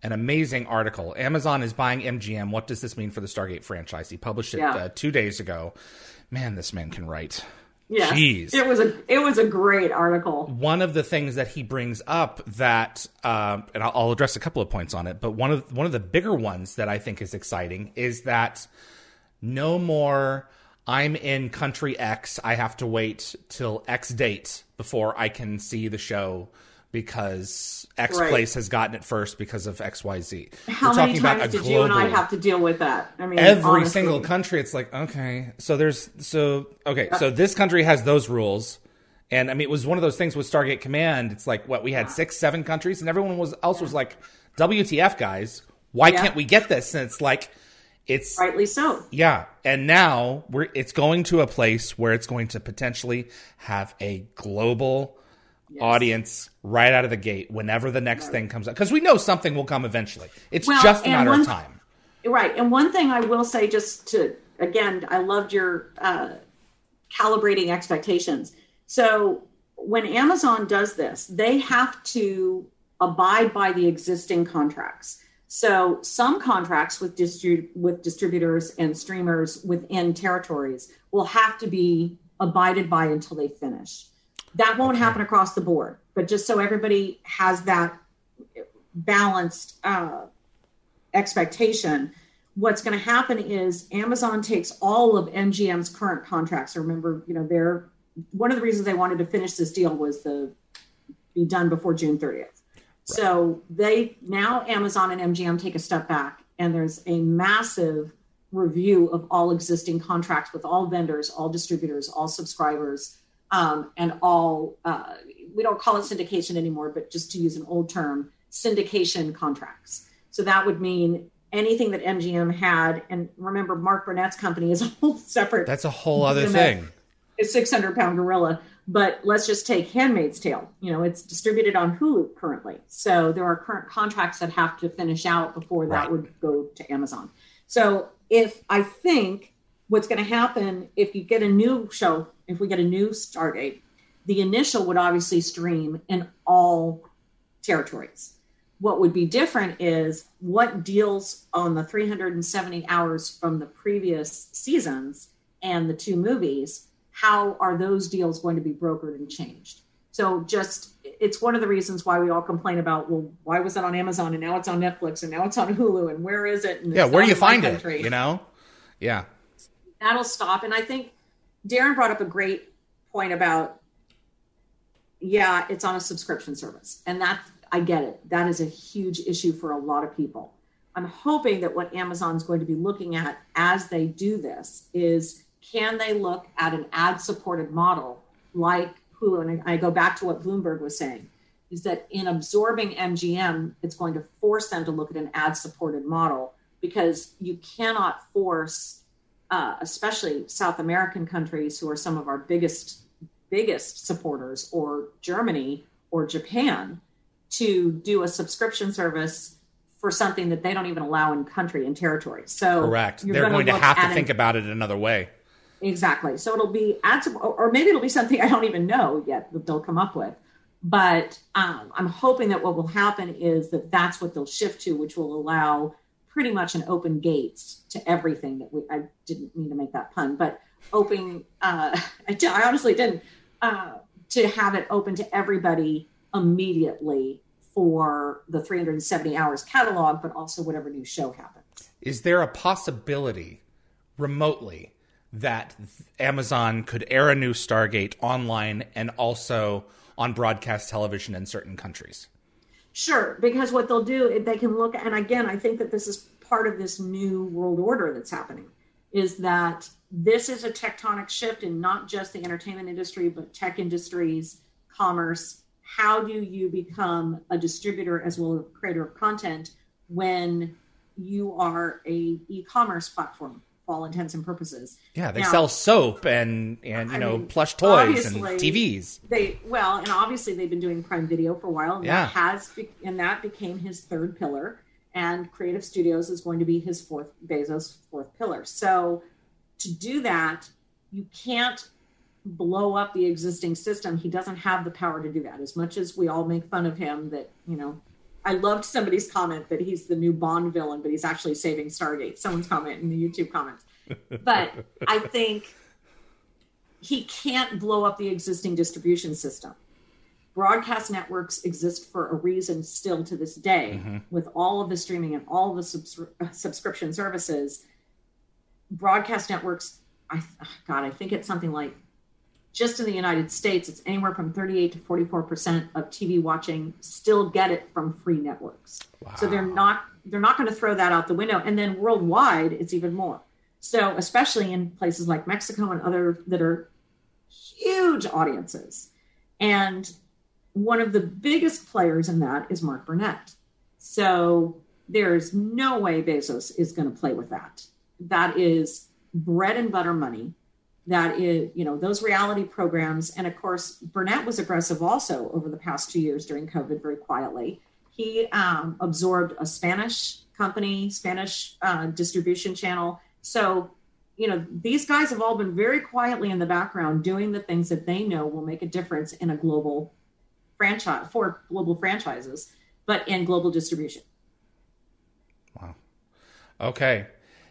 an amazing article. Amazon is buying MGM. What does this mean for the Stargate franchise? He published it Yeah. uh, two days ago. Man, this man can write. Yeah. Jeez. It was a, it was a great article. One of the things that he brings up that, uh, and I'll, I'll address a couple of points on it, but one of one of the bigger ones that I think is exciting is that no more. I'm in country X. I have to wait till X date before I can see the show because X Right. place has gotten it first because of X Y Z. How We're many times did you and I have to deal with that? I mean, every honestly. single country it's like okay so there's so okay so this country has those rules and i mean it was one of those things with stargate command it's like what we had six seven countries and everyone was else was like wtf guys why Yeah. can't we get this and it's like it's Rightly so. yeah and now we're it's going to a place where it's going to potentially have a global audience right out of the gate whenever the next thing comes up because we know something will come eventually it's Well, just a matter one- of time Right. And one thing I will say, just to, again, I loved your uh, calibrating expectations. So when Amazon does this, they have to abide by the existing contracts. So some contracts with distri- with distributors and streamers within territories will have to be abided by until they finish. That won't happen across the board, but just so everybody has that balanced uh, expectation, what's going to happen is Amazon takes all of MGM's current contracts. Remember, you know, they're one of the reasons they wanted to finish this deal was the be done before June 30th. Right. So they now Amazon and MGM take a step back, and there's a massive review of all existing contracts with all vendors, all distributors, all subscribers, um, and all. Uh, we don't call it syndication anymore, but just to use an old term, syndication contracts. So that would mean anything that MGM had, and remember, Mark Burnett's company is a whole separate. That's a whole other thing. A 600 pound gorilla. But let's just take Handmaid's Tale. You know, it's distributed on Hulu currently. So there are current contracts that have to finish out before that right. would go to Amazon. So if I think what's going to happen if you get a new show, if we get a new Stargate, the initial would obviously stream in all territories. What would be different is what deals on the 370 hours from the previous seasons and the two movies, how are those deals going to be brokered and changed? So just it's one of the reasons why we all complain about well why was it on Amazon and now it's on Netflix and now it's on Hulu and where is it? yeah, where do you find it? You know, yeah, that'll stop. And I think Darren brought up a great point about yeah, it's on a subscription service, and that, I get it. That is a huge issue for a lot of people. I'm hoping that what Amazon's going to be looking at as they do this is can they look at an ad supported model like Hulu? And I go back to what Bloomberg was saying is that in absorbing MGM, it's going to force them to look at an ad supported model because you cannot force, uh, especially South American countries who are some of our biggest biggest supporters, or Germany or Japan, to do a subscription service for something that they don't even allow in country and territory. So correct, they're going to have to think about it another way. Exactly. So it'll be ads, or maybe it'll be something I don't even know yet that they'll come up with. But um, I'm hoping that what will happen is that that's what they'll shift to, which will allow pretty much an open gates to everything that we. I didn't mean to make that pun, but open. Uh, [laughs] I, I honestly didn't. Uh, to have it open to everybody immediately for the 370 hours catalog, but also whatever new show happens. Is there a possibility remotely that Amazon could air a new Stargate online and also on broadcast television in certain countries? Sure, because what they'll do, they can look, and again, I think that this is part of this new world order that's happening, is that this is a tectonic shift in not just the entertainment industry, but tech industries, commerce. How do you become a distributor as well as a creator of content when you are a e-commerce platform for all intents and purposes? Yeah, they now, sell soap and and you I know mean, plush toys and TVs. They well, and obviously they've been doing Prime Video for a while. And yeah, that has and that became his third pillar. And Creative Studios is going to be his fourth Bezos' fourth pillar. So to do that, you can't blow up the existing system. He doesn't have the power to do that. As much as we all make fun of him, that, you know, I loved somebody's comment that he's the new Bond villain, but he's actually saving Stargate. Someone's comment in the YouTube comments. But I think he can't blow up the existing distribution system. Broadcast networks exist for a reason still to this day, mm-hmm. with all of the streaming and all the subs- subscription services broadcast networks, I God, I think it's something like just in the United States, it's anywhere from 38 to 44 percent of TV watching still get it from free networks. Wow. So they're not they're not going to throw that out the window. And then worldwide, it's even more. So especially in places like Mexico and other that are huge audiences, and one of the biggest players in that is Mark Burnett. So there's no way Bezos is going to play with that that is bread and butter money that is you know those reality programs and of course burnett was aggressive also over the past two years during covid very quietly he um, absorbed a spanish company spanish uh, distribution channel so you know these guys have all been very quietly in the background doing the things that they know will make a difference in a global franchise for global franchises but in global distribution. Wow. Okay.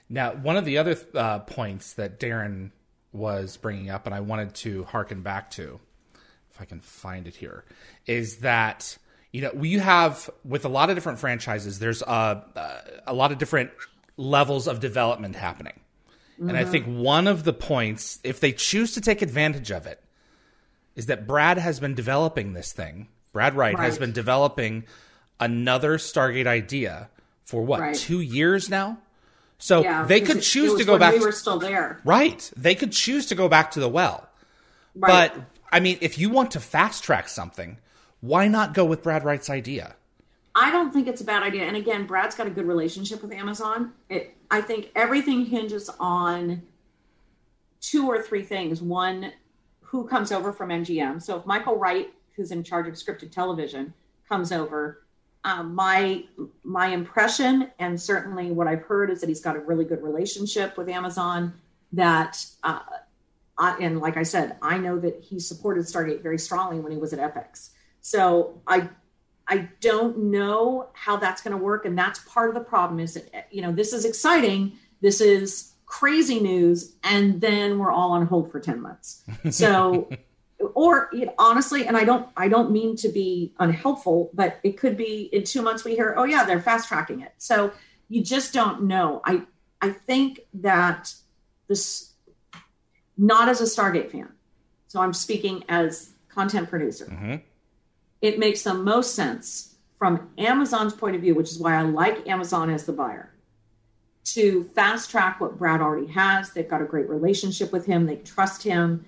Now, one of the other uh, points that Darren was bringing up, and I wanted to harken back to, if I can find it here, is that you know we have with a lot of different franchises. There's a a lot of different levels of development happening, mm-hmm. and I think one of the points, if they choose to take advantage of it, is that Brad has been developing this thing. Brad Wright right. has been developing another Stargate idea for what right. two years now. So yeah, they could choose to go back. We were still there, right? They could choose to go back to the well, right. but I mean, if you want to fast track something, why not go with Brad Wright's idea? I don't think it's a bad idea. And again, Brad's got a good relationship with Amazon. It, I think everything hinges on two or three things. One, who comes over from MGM. So if Michael Wright, who's in charge of scripted television, comes over, um, my my impression and certainly what I've heard is that he's got a really good relationship with Amazon. That uh, I, and like I said, I know that he supported Stargate very strongly when he was at FX. So I I don't know how that's going to work, and that's part of the problem. Is that you know this is exciting. This is crazy news and then we're all on hold for 10 months so [laughs] or you know, honestly and i don't i don't mean to be unhelpful but it could be in two months we hear oh yeah they're fast tracking it so you just don't know i i think that this not as a stargate fan so i'm speaking as content producer mm-hmm. it makes the most sense from amazon's point of view which is why i like amazon as the buyer to fast track what Brad already has. They've got a great relationship with him. They trust him.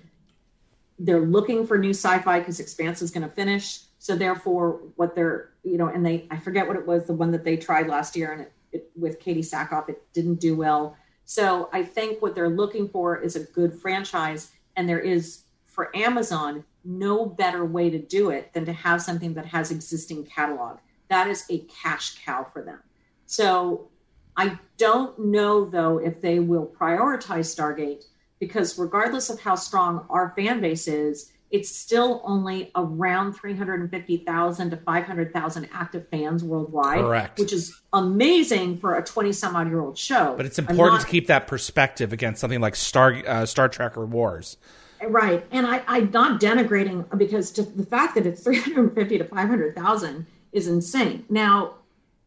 They're looking for new sci-fi because Expanse is going to finish. So therefore, what they're you know, and they I forget what it was the one that they tried last year and it, it with Katee Sackhoff it didn't do well. So I think what they're looking for is a good franchise, and there is for Amazon no better way to do it than to have something that has existing catalog. That is a cash cow for them. So I don't know though if they will prioritize Stargate because regardless of how strong our fan base is, it's still only around 350,000 to 500,000 active fans worldwide, Correct. which is amazing for a 20 some odd year old show. But it's important not, to keep that perspective against something like Star uh, Star Trek or Wars. Right. And I, I'm not denigrating because the fact that it's 350 to 500,000 is insane. Now,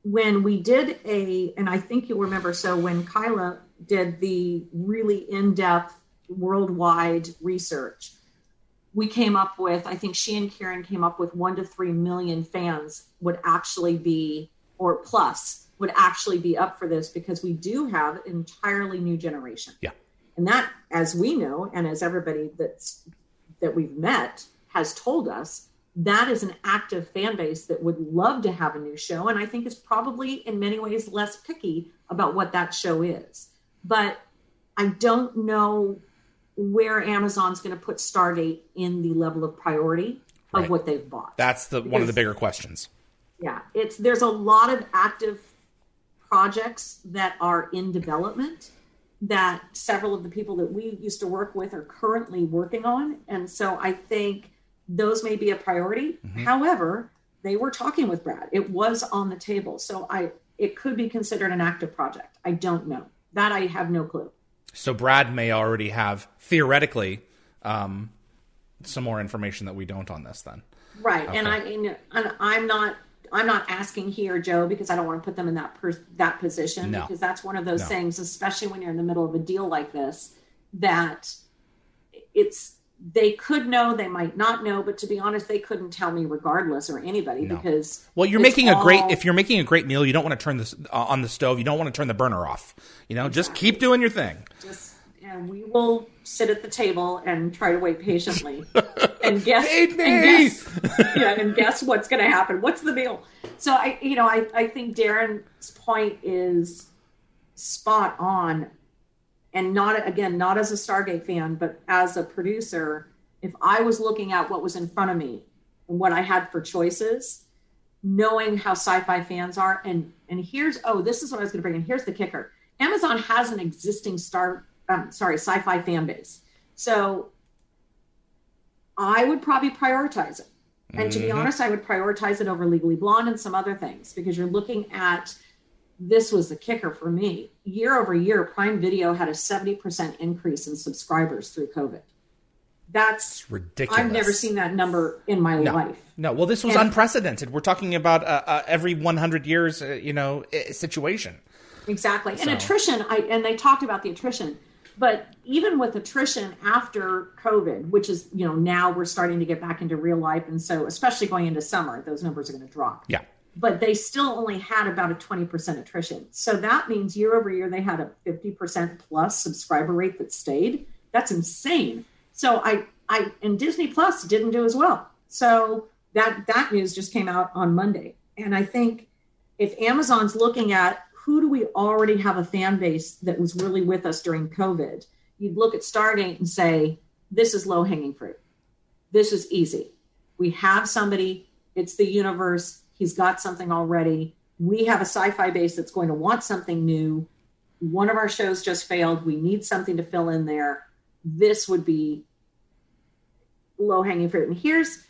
when we did a, and I think you'll remember, so when Kyla did the really in depth worldwide research, we came up with, I think she and Karen came up with one to three million fans would actually be, or plus, would actually be up for this because we do have an entirely new generation. Yeah. And that, as we know, and as everybody that's that we've met has told us, that is an active fan base that would love to have a new show and i think is probably in many ways less picky about what that show is but i don't know where amazon's going to put stargate in the level of priority of right. what they've bought that's the because, one of the bigger questions yeah it's there's a lot of active projects that are in development that several of the people that we used to work with are currently working on and so i think those may be a priority. Mm-hmm. However, they were talking with Brad. It was on the table. So I it could be considered an active project. I don't know. That I have no clue. So Brad may already have theoretically um, some more information that we don't on this then. Right. Okay. And I and I'm not I'm not asking here, Joe, because I don't want to put them in that per, that position no. because that's one of those no. things, especially when you're in the middle of a deal like this, that it's they could know, they might not know, but to be honest, they couldn't tell me regardless or anybody no. because well, you're making all... a great if you're making a great meal, you don't want to turn this uh, on the stove, you don't want to turn the burner off. You know, exactly. just keep doing your thing. Just and we will sit at the table and try to wait patiently [laughs] and guess and guess, yeah, and guess what's going to happen. What's the meal? So I, you know, I I think Darren's point is spot on and not again not as a stargate fan but as a producer if i was looking at what was in front of me and what i had for choices knowing how sci-fi fans are and and here's oh this is what i was going to bring in. Here's the kicker. Amazon has an existing star um, sorry sci-fi fan base. So i would probably prioritize it. And to be honest, I would prioritize it over Legally Blonde and some other things because you're looking at this was the kicker for me. Year over year, Prime Video had a 70% increase in subscribers through COVID. That's It's ridiculous. I've never seen that number in my No. life. No, well, this was And- unprecedented. We're talking about uh, uh, every 100 years, uh, you know, situation. Exactly. And attrition, I and they talked about the attrition. But even with attrition after COVID, which is, you know, now we're starting to get back into real life. And so, especially going into summer, those numbers are going to drop. Yeah. But they still only had about a 20% attrition. So that means year over year, they had a 50% plus subscriber rate that stayed. That's insane. So I, I, and Disney Plus didn't do as well. So that, that news just came out on Monday. And I think if Amazon's looking at who do we already have a fan base that was really with us during COVID, you'd look at Stargate and say, this is low hanging fruit. This is easy. We have somebody, it's the universe, he's got something already. We have a sci fi base that's going to want something new. One of our shows just failed. We need something to fill in there. This would be low hanging fruit. And here's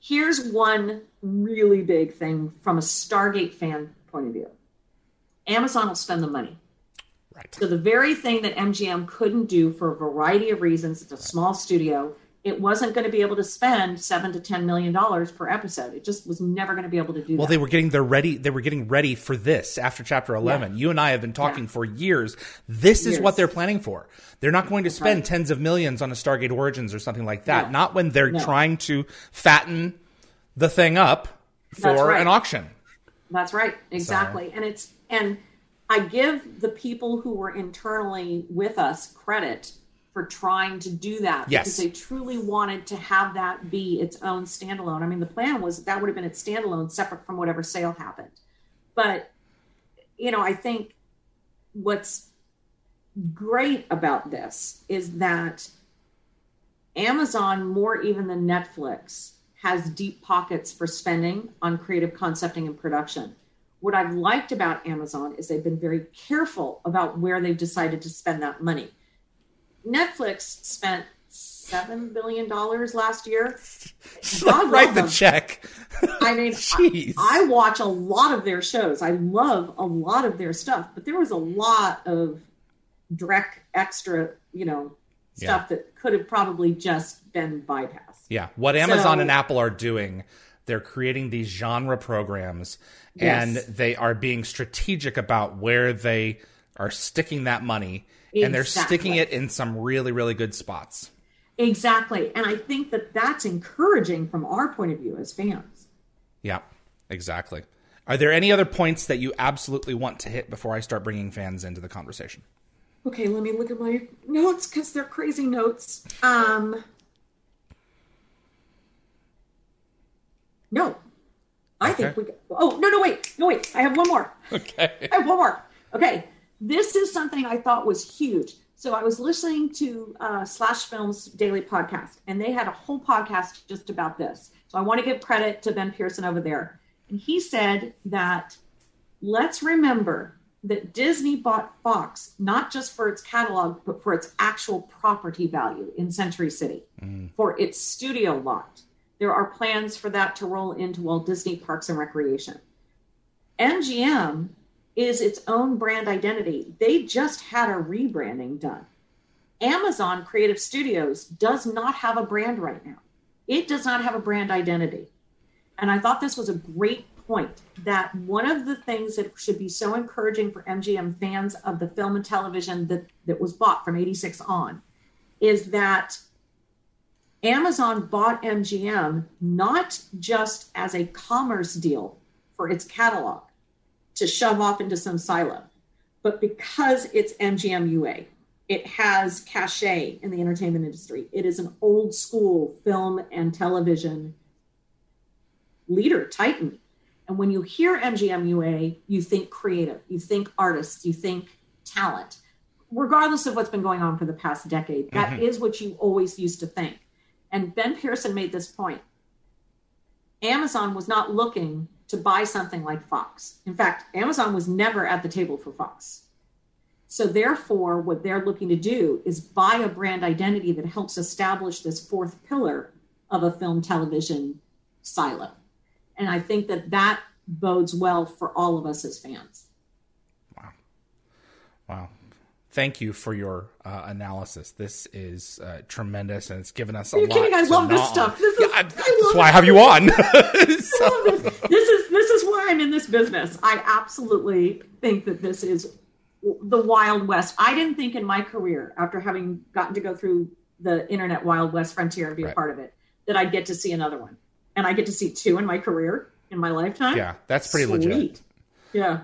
here's one really big thing from a Stargate fan point of view. Amazon will spend the money. Right. So the very thing that MGM couldn't do for a variety of reasons, it's a small studio. It wasn't going to be able to spend seven to ten million dollars per episode. It just was never going to be able to do that. Well, that. they were getting their ready. They were getting ready for this after Chapter Eleven. You and I have been talking Yeah. for years. This is what they're planning for. They're not going to spend tens of millions on a Stargate Origins or something like that. No. Not when they're No. trying to fatten the thing up for right. an auction. That's right, exactly. And it's and I give the people who were internally with us credit for trying to do that Yes. because they truly wanted to have that be its own standalone. I mean, the plan was that would have been its standalone, separate from whatever sale happened. But you know, I think what's great about this is that Amazon, more even than Netflix, has deep pockets for spending on creative concepting and production. What I've liked about Amazon is they've been very careful about where they've decided to spend that money. Netflix spent seven billion dollars last year. God [laughs] Write the them. check. I mean, [laughs] Jeez. I, I watch a lot of their shows. I love a lot of their stuff, but there was a lot of direct extra, you know, stuff that could have probably just been bypassed. Yeah, what Amazon So- and Apple are doing, they're creating these genre programs and they are being strategic about where they are sticking that money and they're sticking it in some really really good spots. Exactly. And I think that that's encouraging from our point of view as fans. Yeah, exactly. Are there any other points that you absolutely want to hit before I start bringing fans into the conversation? Okay, let me look at my notes because they're crazy notes. Um, no, I think Okay. we. Oh no, no, wait, no, wait. I have one more. Okay. I have one more. Okay, this is something I thought was huge. So I was listening to uh, Slash Films daily podcast, and they had a whole podcast just about this. So I want to give credit to Ben Pearson over there, and he said that let's remember that Disney bought Fox not just for its catalog, but for its actual property value in Century City, for its studio lot. There are plans for that to roll into Walt Disney Parks and Recreation. MGM is its own brand identity. They just had a rebranding done. Amazon Creative Studios does not have a brand right now. It does not have a brand identity. And I thought this was a great point that one of the things that should be so encouraging for MGM fans of the film and television that, that was bought from 86 on is that Amazon bought MGM not just as a commerce deal for its catalog to shove off into some silo, but because it's MGM UA. It has cachet in the entertainment industry. It is an old school film and television leader, titan. And when you hear MGM UA, you think creative, you think artists, you think talent. Regardless of what's been going on for the past decade, that mm-hmm. is what you always used to think. And Ben Pearson made this point. Amazon was not looking to buy something like Fox. In fact, Amazon was never at the table for Fox. So, therefore, what they're looking to do is buy a brand identity that helps establish this fourth pillar of a film television silo. And I think that that bodes well for all of us as fans. Wow. Wow. Thank you for your uh, analysis. This is uh, tremendous, and it's given us a Are you lot. kidding? I love this stuff. This is, Yeah, I- I that's why I have you on. [laughs] [laughs] So- this. this is this is why I'm in this business. I absolutely think that this is the Wild West. I didn't think in my career, after having gotten to go through the internet Wild West frontier and be Right. a part of it, that I'd get to see another one. And I get to see two in my career in my lifetime. yeah, that's pretty legit. Yeah.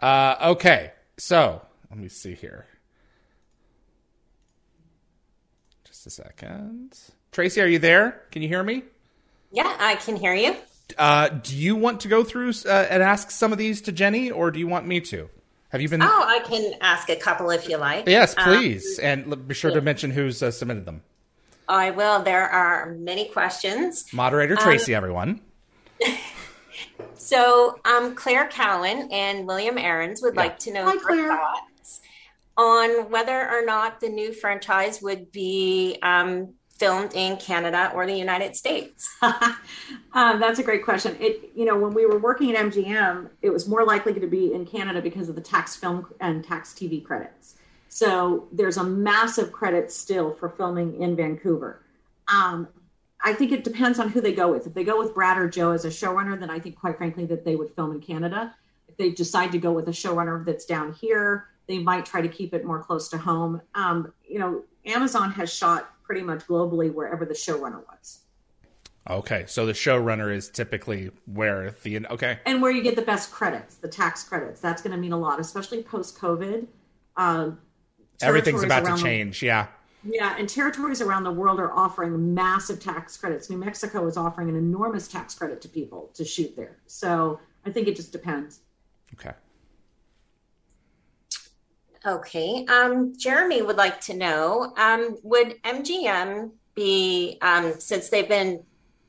Uh, okay, so let me see here. Just a second. Tracy, are you there? Can you hear me? Yeah, I can hear you. Uh, do you want to go through uh, and ask some of these to Jenny, or do you want me to? Have you been? Oh, I can ask a couple if you like. yes, Um, please, and be sure to mention who's uh, submitted them. I will. There are many questions. Moderator Tracy, everyone. [laughs] So, um, Claire Cowan and William Aarons would Yeah. like to know Hi, Claire. thoughts on whether or not the new franchise would be um, filmed in Canada or the United States. [laughs] um, that's a great question. It, you know, when we were working at MGM, it was more likely to be in Canada because of the tax film and tax TV credits. So there's a massive credit still for filming in Vancouver. Um, I think it depends on who they go with. If they go with Brad or Joe as a showrunner, then I think, quite frankly, that they would film in Canada. If they decide to go with a showrunner that's down here, they might try to keep it more close to home. Um, you know, Amazon has shot pretty much globally wherever the showrunner was. Okay, so the showrunner is typically where the okay. and where you get the best credits, the tax credits. That's going to mean a lot, especially post COVID. Uh, Everything's about to around the- change. Yeah. yeah, and territories around the world are offering massive tax credits. New Mexico is offering an enormous tax credit to people to shoot there. So I think it just depends. Okay. Okay. Um, Jeremy would like to know um, would MGM be, um, since they've been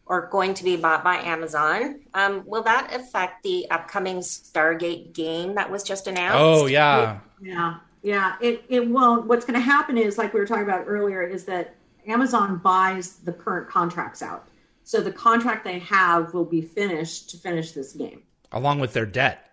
or going to be bought by Amazon, um, will that affect the upcoming Stargate game that was just announced? Oh yeah. Yeah, yeah, it, it won't. What's going to happen is, like we were talking about earlier, is that Amazon buys the current contracts out. So the contract they have will be finished to finish this game. Along with their debt,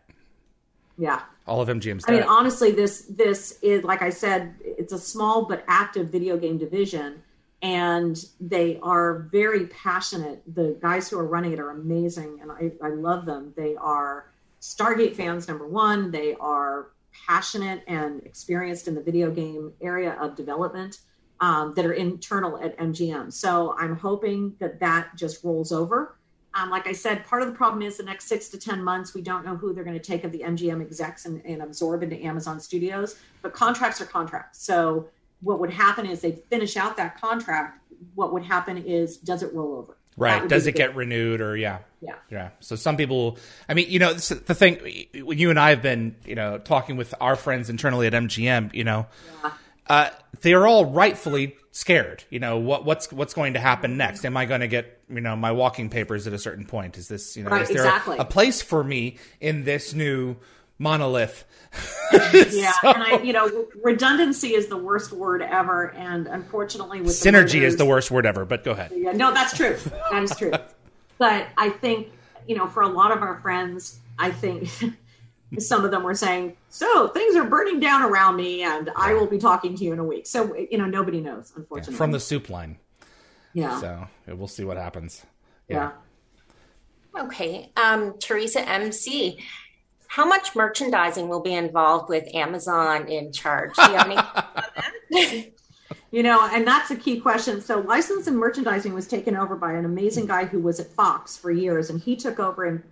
Yeah. All of MGM's I mean, honestly, this this is like I said, it's a small but active video game division, and they are very passionate. The guys who are running it are amazing, and I, I love them. They are Stargate fans, number one. They are passionate and experienced in the video game area of development um, that are internal at MGM. So I'm hoping that that just rolls over. Um, like I said, part of the problem is the next six to 10 months, we don't know who they're going to take of the MGM execs and, and absorb into Amazon Studios. But contracts are contracts. So what would happen is they finish out that contract. What would happen is, does it roll over? Right. Does it big- get renewed or yeah. Yeah. Yeah. So some people, I mean, you know, this- the thing, you and I have been, you know, talking with our friends internally at MGM, you know, uh, they are all rightfully scared. You know, what, what's, what's going to happen next? Am I going to get, you know, my walking papers at a certain point? Is this, you know, Right, is there exactly. a place for me in this new monolith? Yeah. So- [laughs] And I, you know, redundancy is the worst word ever. And unfortunately, with the Synergy is the worst word ever, but go ahead. Yeah, no, that's true. That is true. [laughs] but I think, you know, for a lot of our friends, I think some of them were saying, so things are burning down around me and I will be talking to you in a week. So, you know, nobody knows, unfortunately. From the soup line. yeah. So we'll see what happens. yeah. Okay. Um, Teresa MC, how much merchandising will be involved with Amazon in charge? Do you have any thoughts on that? You know, and that's a key question. So, license and merchandising was taken over by an amazing guy who was at Fox for years, and he took over in,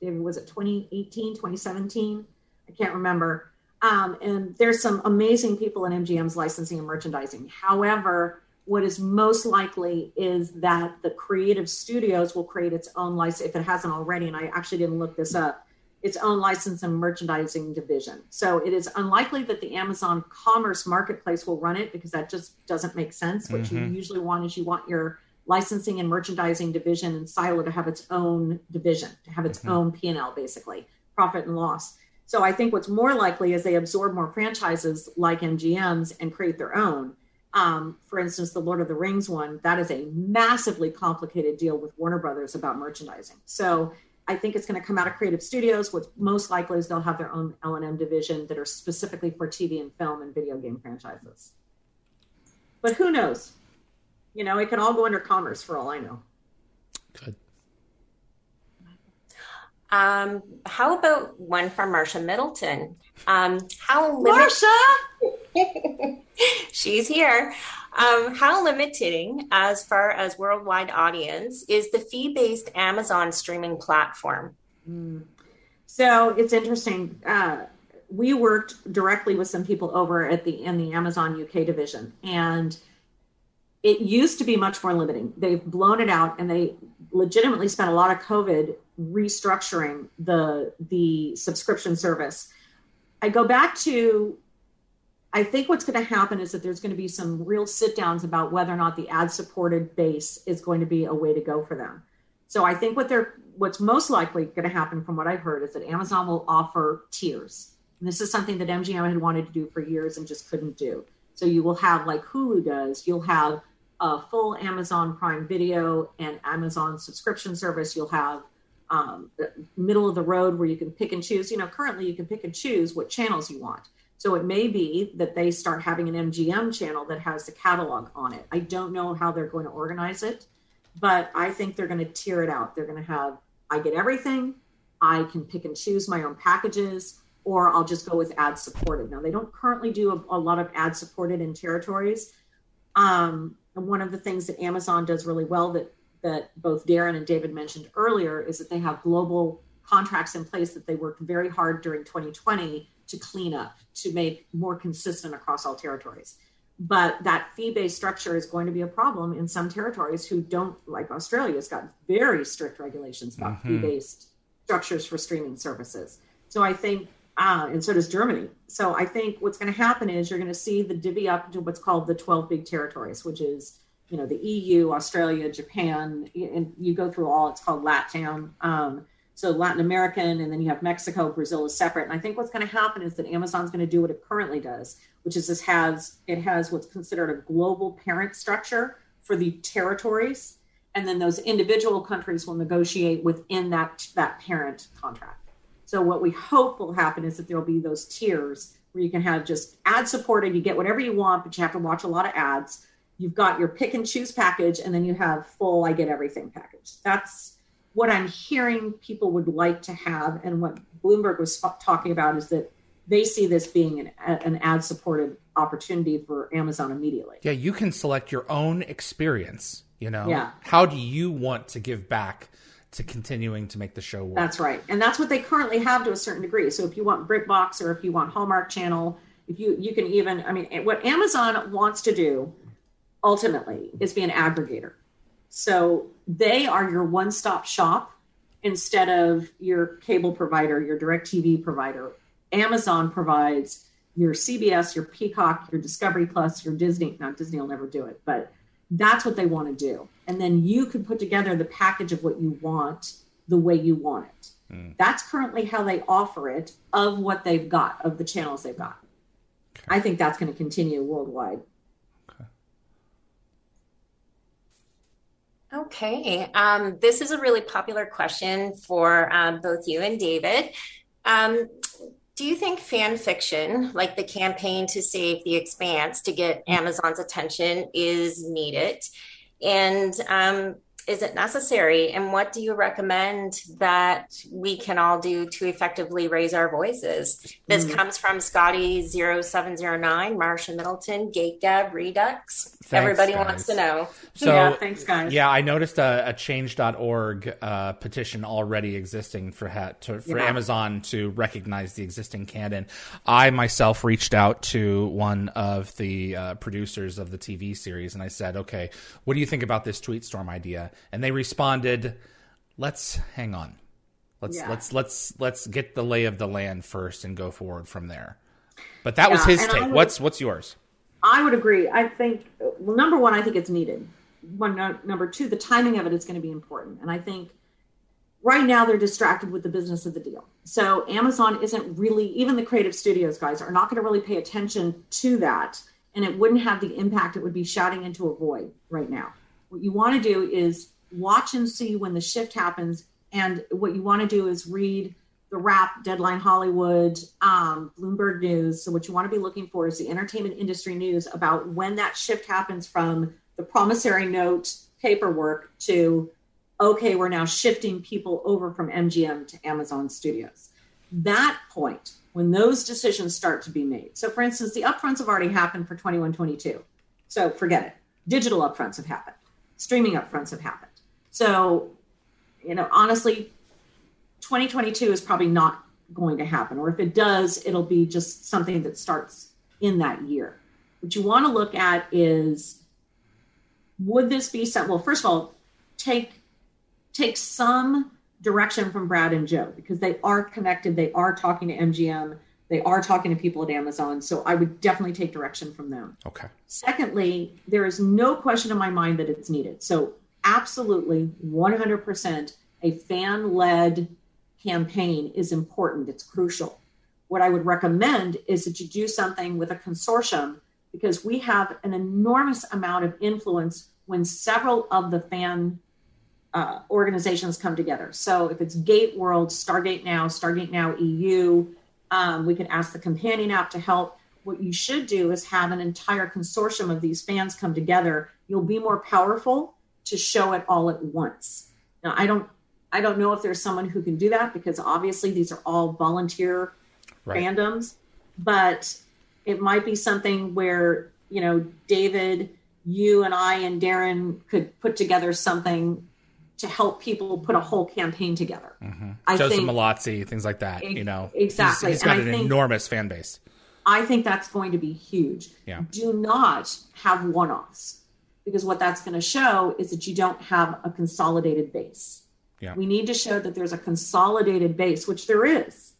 David, was it 2018, 2017? I can't remember. Um, and there's some amazing people in MGM's licensing and merchandising. However, what is most likely is that the creative studios will create its own license, if it hasn't already, and I actually didn't look this up, its own license and merchandising division. So it is unlikely that the Amazon Commerce Marketplace will run it because that just doesn't make sense. What you Mhm. usually want is you want your licensing and merchandising division and silo to have its own division, to have its Mhm. own P&L basically, profit and loss. So I think what's more likely is they absorb more franchises like MGM's and create their own. Um, for instance, the Lord of the Rings one, that is a massively complicated deal with Warner Brothers about merchandising. So I think it's going to come out of creative studios. What's most likely is they'll have their own L&M division that are specifically for TV and film and video game franchises. But who knows? You know, it can all go under commerce for all I know. Good. Um, how about one from Marsha Middleton? Um, how Marsha, [laughs] she's here. Um, how limiting, as far as worldwide audience, is the fee-based Amazon streaming platform? Mm. So it's interesting. Uh, we worked directly with some people over at the in the Amazon UK division, and it used to be much more limiting. They've blown it out, and they legitimately spent a lot of COVID restructuring the the subscription service. I go back to I think what's going to happen is that there's going to be some real sit downs about whether or not the ad supported base is going to be a way to go for them. So I think what they're what's most likely going to happen from what I've heard is that Amazon will offer tiers. And this is something that MGM had wanted to do for years and just couldn't do. So you will have like Hulu does, you'll have a full Amazon Prime Video and Amazon subscription service. You'll have um, middle of the road where you can pick and choose. You know, currently you can pick and choose what channels you want. So it may be that they start having an MGM channel that has the catalog on it. I don't know how they're going to organize it, but I think they're going to tier it out. They're going to have I get everything. I can pick and choose my own packages, or I'll just go with ad supported. Now they don't currently do a, a lot of ad supported in territories. Um, and one of the things that Amazon does really well that that both Darren and David mentioned earlier is that they have global contracts in place that they worked very hard during 2020 to clean up to make more consistent across all territories. But that fee based structure is going to be a problem in some territories who don't, like Australia's got very strict regulations about mm-hmm. fee based structures for streaming services. So I think, uh, and so does Germany. So I think what's going to happen is you're going to see the divvy up to what's called the 12 big territories, which is you know the EU, Australia, Japan, and you go through all. It's called LATAM. Um, so Latin American, and then you have Mexico, Brazil is separate. And I think what's going to happen is that Amazon's going to do what it currently does, which is this has it has what's considered a global parent structure for the territories, and then those individual countries will negotiate within that that parent contract. So what we hope will happen is that there will be those tiers where you can have just ad supported, you get whatever you want, but you have to watch a lot of ads. You've got your pick and choose package and then you have full i get everything package. That's what i'm hearing people would like to have and what bloomberg was talking about is that they see this being an, an ad supported opportunity for amazon immediately. Yeah you can select your own experience you know? Yeah. how do you want to give back to continuing to make the show work that's right and that's what they currently have to a certain degree so if you want BritBox or if you want hallmark channel if you you can even i mean what amazon wants to do ultimately is be an aggregator. So they are your one stop shop instead of your cable provider, your DirecTV provider. Amazon provides your CBS, your Peacock, your Discovery Plus, your Disney. Now, Disney will never do it, but that's what they want to do. And then you can put together the package of what you want the way you want it. Mm. That's currently how they offer it of what they've got, of the channels they've got. Okay. I think that's going to continue worldwide. Okay. Um, this is a really popular question for um, both you and David. Um, do you think fan fiction, like the campaign to save the expanse to get Amazon's attention, is needed? And um, is it necessary? And what do you recommend that we can all do to effectively raise our voices? This mm. comes from Scotty0709, Marsha Middleton, Gate Gab, Redux. Thanks, Everybody guys. wants to know. So, yeah, thanks, guys. Yeah, I noticed a, a change.org uh, petition already existing for, ha- to, for yeah. Amazon to recognize the existing canon. I myself reached out to one of the uh, producers of the TV series and I said, okay, what do you think about this tweet storm idea? And they responded, "Let's hang on. Let's yeah. let's let's let's get the lay of the land first and go forward from there." But that yeah, was his take. Would, what's what's yours? I would agree. I think well, number one, I think it's needed. One number two, the timing of it is going to be important, and I think right now they're distracted with the business of the deal. So Amazon isn't really even the creative studios guys are not going to really pay attention to that and it wouldn't have the impact it would be shouting into a void right now. What you want to do is watch and see when the shift happens. And what you want to do is read the Wrap, Deadline Hollywood, um, Bloomberg News. So, what you want to be looking for is the entertainment industry news about when that shift happens from the promissory note paperwork to, okay, we're now shifting people over from MGM to Amazon Studios. That point, when those decisions start to be made. So, for instance, the upfronts have already happened for 21 22. So, forget it. Digital upfronts have happened, streaming upfronts have happened. So, you know, honestly, 2022 is probably not going to happen. Or if it does, it'll be just something that starts in that year. What you want to look at is would this be some well, first of all, take take some direction from Brad and Joe because they are connected. They are talking to MGM. They are talking to people at Amazon. So I would definitely take direction from them. Okay. Secondly, there is no question in my mind that it's needed. So absolutely 100% a fan led campaign is important. It's crucial. What I would recommend is that you do something with a consortium because we have an enormous amount of influence when several of the fan uh, organizations come together. So if it's GateWorld, Stargate Now, Stargate Now EU, um, we can ask the companion app to help. What you should do is have an entire consortium of these fans come together. You'll be more powerful to show it all at once. Now, I don't I don't know if there's someone who can do that because obviously these are all volunteer right. fandoms, but it might be something where, you know, David, you and I and Darren could put together something to help people put a whole campaign together. Mm-hmm. I Joseph think, Mallozzi, things like that. you know, exactly. he's, he's got and an think, enormous fan base. I think that's going to be huge. Yeah. Do not have one-offs because what that's going to show is that you don't have a consolidated base. Yeah. We need to show that there's a consolidated base, which there is.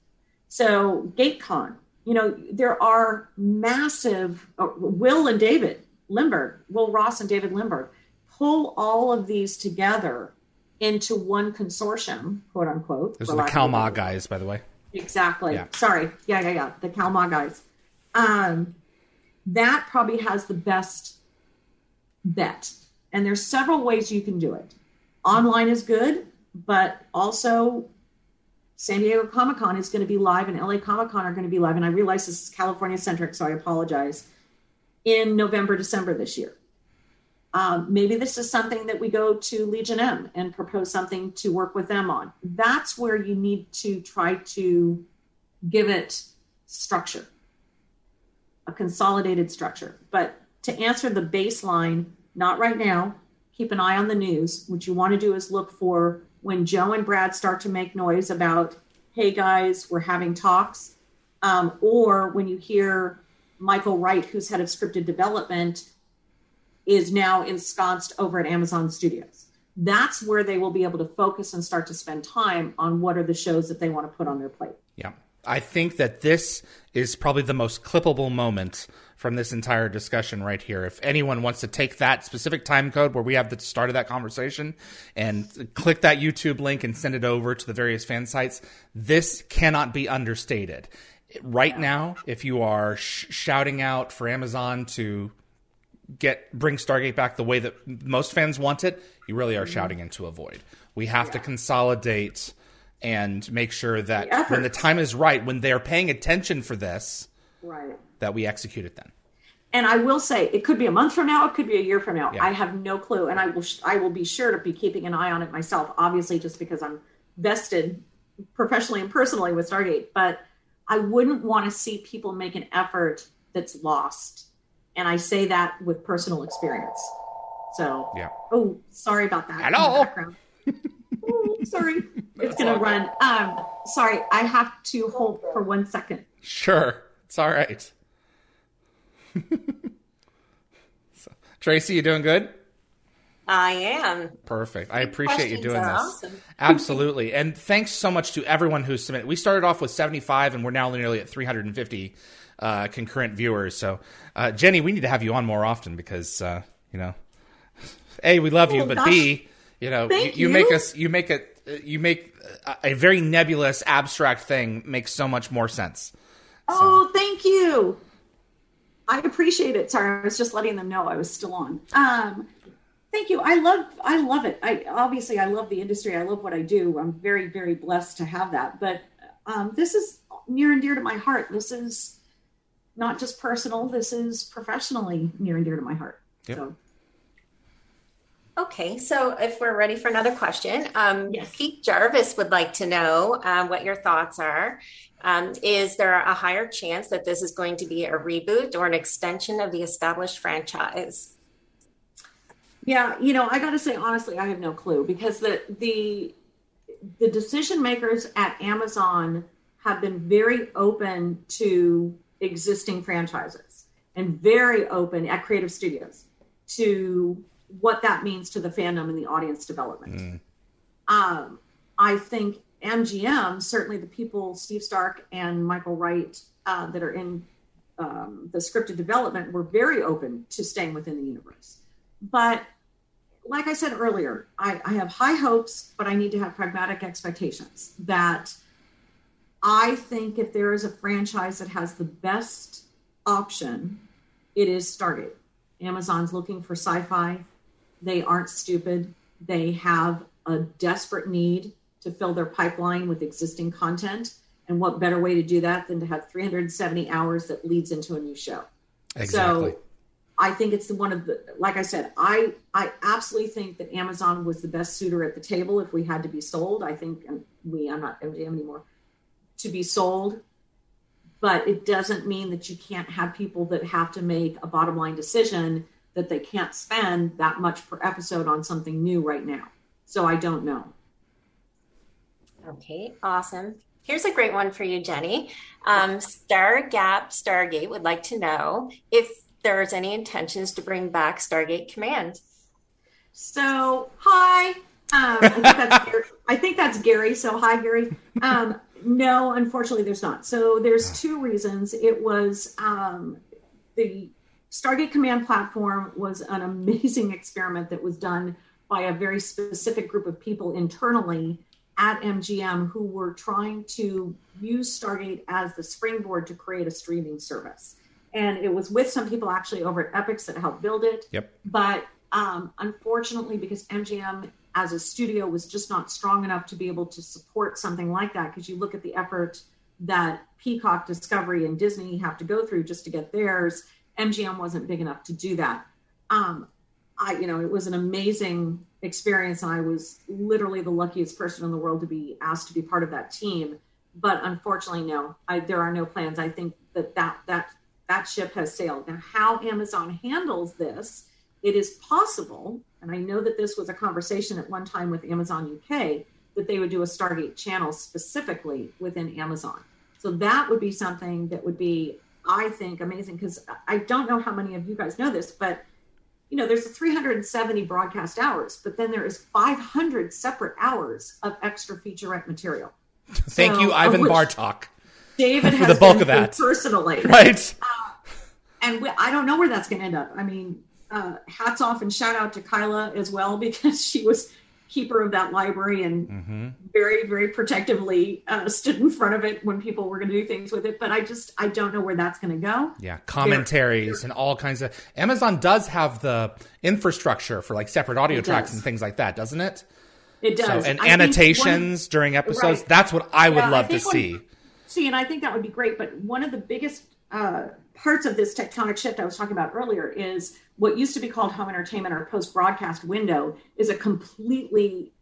So GateCon, you know, there are massive uh, Will and David Limburg, Will Ross and David Limburg, pull all of these together into one consortium, quote unquote. Those are the CalMA guys, by the way. Exactly. Yeah. Sorry. Yeah, yeah, yeah. The CalMA guys. Um, that probably has the best bet. And there's several ways you can do it. Online is good, but also San Diego Comic Con is going to be live and LA Comic Con are going to be live. And I realize this is California centric, so I apologize. In November, December this year. Um, maybe this is something that we go to Legion M and propose something to work with them on. That's where you need to try to give it structure, a consolidated structure. But to answer the baseline, not right now. Keep an eye on the news. What you want to do is look for when Joe and Brad start to make noise about, hey guys, we're having talks, um, or when you hear Michael Wright, who's head of scripted development, is now ensconced over at Amazon Studios. That's where they will be able to focus and start to spend time on what are the shows that they want to put on their plate. Yeah. I think that this is probably the most clippable moment from this entire discussion right here. If anyone wants to take that specific time code where we have the start of that conversation and click that YouTube link and send it over to the various fan sites, this cannot be understated. Right now, if you are sh- shouting out for Amazon to get bring Stargate back the way that most fans want it, you really are mm-hmm. shouting into a void. We have yeah. to consolidate and make sure that the when the time is right, when they're paying attention for this, right, that we execute it then. And I will say, it could be a month from now, it could be a year from now. Yeah. I have no clue, and I will I will be sure to be keeping an eye on it myself. Obviously, just because I'm vested professionally and personally with Stargate, but I wouldn't want to see people make an effort that's lost. And I say that with personal experience. So, yeah. Oh, sorry about that. Hello. [laughs] oh, sorry. it's going to run. Um, sorry, I have to hold for one second. Sure. It's all right. [laughs] so, Tracy, you doing good? I am. Perfect. I appreciate you doing this. Awesome. [laughs] Absolutely. And thanks so much to everyone who submitted. We started off with 75 and we're now nearly at 350 uh, concurrent viewers. So, uh, Jenny, we need to have you on more often because, uh, you know, A, we love you, oh, but gosh. B, you know, you, you, make us, you make it, you make a, a very nebulous, abstract thing makes so much more sense. Oh, thank you. I appreciate it. Sorry, I was just letting them know I was still on. Um, thank you. I love I love it. I obviously I love the industry. I love what I do. I'm very very blessed to have that. But um, this is near and dear to my heart. This is not just personal. This is professionally near and dear to my heart. Yep. So. Okay, so if we're ready for another question, um, yes. Pete Jarvis would like to know um, what your thoughts are. Um, is there a higher chance that this is going to be a reboot or an extension of the established franchise? Yeah, you know, I got to say honestly, I have no clue because the the the decision makers at Amazon have been very open to existing franchises and very open at creative studios to what that means to the fandom and the audience development. Mm. Um, I think MGM, certainly the people, Steve Stark and Michael Wright, uh, that are in um, the scripted development, were very open to staying within the universe. But like I said earlier, I, I have high hopes, but I need to have pragmatic expectations that I think if there is a franchise that has the best option, it is Stargate. Amazon's looking for sci fi. They aren't stupid. They have a desperate need to fill their pipeline with existing content. And what better way to do that than to have 370 hours that leads into a new show? Exactly. So I think it's the one of the like I said, I I absolutely think that Amazon was the best suitor at the table if we had to be sold. I think and we I'm not MGM anymore to be sold. But it doesn't mean that you can't have people that have to make a bottom line decision that they can't spend that much per episode on something new right now. So I don't know. Okay, awesome. Here's a great one for you, Jenny. Um, Star Gap Stargate would like to know if there's any intentions to bring back Stargate Command. So, hi. Um, I, think that's Gary. I think that's Gary. So, hi, Gary. Um, no, unfortunately, there's not. So, there's two reasons. It was um, the Stargate Command platform was an amazing [laughs] experiment that was done by a very specific group of people internally at MGM who were trying to use Stargate as the springboard to create a streaming service. And it was with some people actually over at Epix that helped build it. Yep. But um, unfortunately, because MGM as a studio was just not strong enough to be able to support something like that, because you look at the effort that Peacock, Discovery, and Disney have to go through just to get theirs, MGM wasn't big enough to do that. Um, I, you know, it was an amazing experience, and I was literally the luckiest person in the world to be asked to be part of that team. But unfortunately, no, I, there are no plans. I think that that that that ship has sailed. Now, how Amazon handles this, it is possible, and I know that this was a conversation at one time with Amazon UK that they would do a Stargate channel specifically within Amazon. So that would be something that would be, I think, amazing because I don't know how many of you guys know this, but you know, there's 370 broadcast hours, but then there is 500 separate hours of extra featurette material. Thank so, you, Ivon Bartok. David for the bulk of that personally, right? Uh, and we, I don't know where that's going to end up. I mean, uh, hats off and shout out to Kyla as well because she was keeper of that library and mm-hmm. very very protectively uh, stood in front of it when people were going to do things with it but i just i don't know where that's going to go yeah commentaries and all kinds of amazon does have the infrastructure for like separate audio it tracks does. and things like that doesn't it it does so, and I annotations of, during episodes right. that's what i would yeah, love I to see see and i think that would be great but one of the biggest uh, parts of this tectonic shift I was talking about earlier is what used to be called home entertainment or post broadcast window is a completely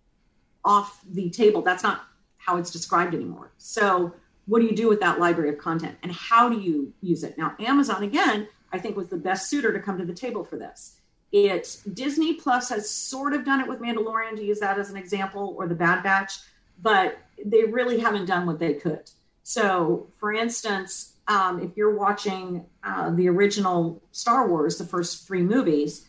off the table. That's not how it's described anymore. So, what do you do with that library of content and how do you use it? Now, Amazon, again, I think was the best suitor to come to the table for this. It Disney Plus has sort of done it with Mandalorian to use that as an example, or the Bad Batch, but they really haven't done what they could. So, for instance, um, if you're watching uh, the original Star Wars, the first three movies,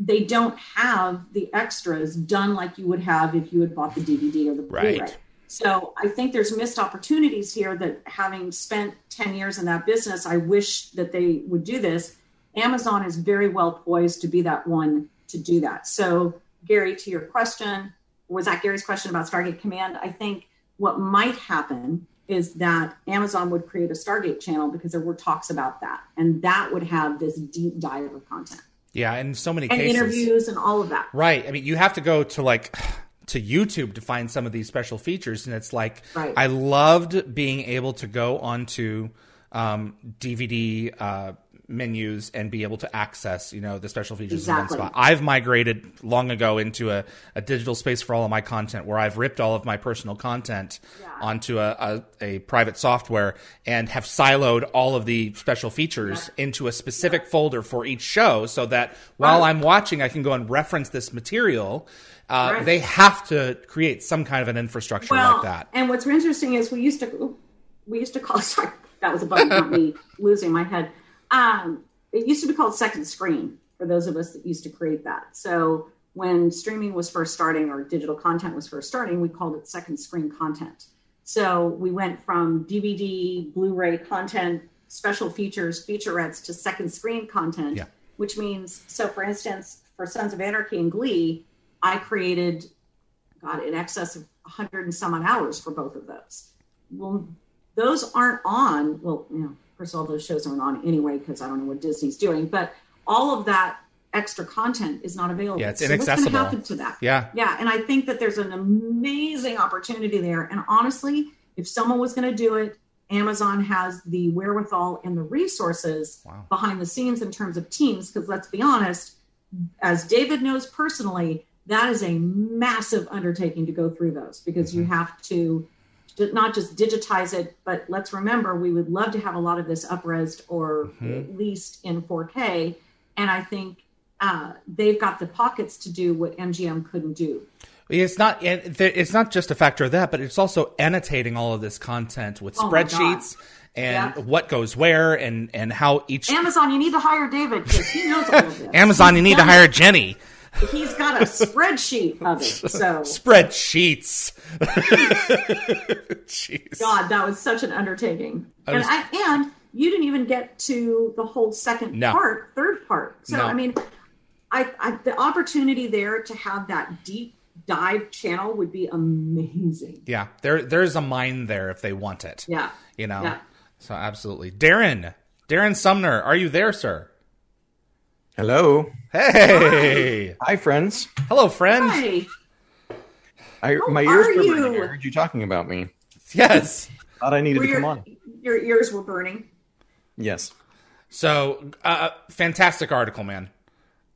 they don't have the extras done like you would have if you had bought the DVD or the Blu-ray. Right. So I think there's missed opportunities here that having spent 10 years in that business, I wish that they would do this. Amazon is very well poised to be that one to do that. So, Gary, to your question, was that Gary's question about Stargate Command? I think what might happen is that Amazon would create a Stargate channel because there were talks about that, and that would have this deep dive of content. Yeah, in so many cases. and cases, interviews and all of that. Right. I mean, you have to go to like [sighs] to YouTube to find some of these special features, and it's like Right. I loved being able to go onto um, DVD uh, menus and be able to access, you know, the special features Exactly. in one spot. I've migrated long ago into a, a digital space for all of my content, where I've ripped all of my personal content onto a, a, a private software and have siloed all of the special features into a specific folder for each show, so that while Right. I'm watching, I can go and reference this material. Uh, Right. They have to create some kind of an infrastructure well, like that. And what's interesting is we used to we used to call [laughs] sorry that was a button not me losing my head. Um, it used to be called second screen for those of us that used to create that. So when streaming was first starting or digital content was first starting, we called it second screen content. So we went from DVD, Blu-ray content, special features, featurettes to second screen content, Yeah. which means so for instance, for Sons of Anarchy and Glee, I created God, in excess of 100 and some odd hours for both of those. Well, those aren't on. Well, you know, of all, those shows aren't on anyway because I don't know what Disney's doing. But all of that extra content is not available. Yeah, it's so What's going to happen to that? Yeah. Yeah, and I think that there's an amazing opportunity there. And honestly, if someone was going to do it, Amazon has the wherewithal and the resources Wow. behind the scenes in terms of teams. Because let's be honest, as David knows personally, that is a massive undertaking to go through those because you mm-hmm. have to not just digitize it, but let's remember we would love to have a lot of this upresed or at least in 4K. And I think uh, they've got the pockets to do what MGM couldn't do. It's not. It's not just a factor of that, but it's also annotating all of this content with Oh spreadsheets and Yeah. what goes where and and how each Amazon, you need to hire David because he knows all of this. [laughs] Amazon. You need to hire Jenny. He's got a spreadsheet of it. So [laughs] Spreadsheets. [laughs] Jeez. God, that was such an undertaking. I and was- I, and you didn't even get to the whole second No. part, third part. So No. I mean, I, I the opportunity there to have that deep dive channel would be amazing. Yeah, there there's a mine there if they want it. Yeah. You know. Yeah. So absolutely, Darren, Darren Sumner, are you there, sir? Hello. Hey, Hi, friends. hello, friend. Hi. I, How my ears are were you? burning. I heard you talking about me. Yes. Thought I needed Were to come on. your ears were burning. Yes. So, uh, fantastic article, man.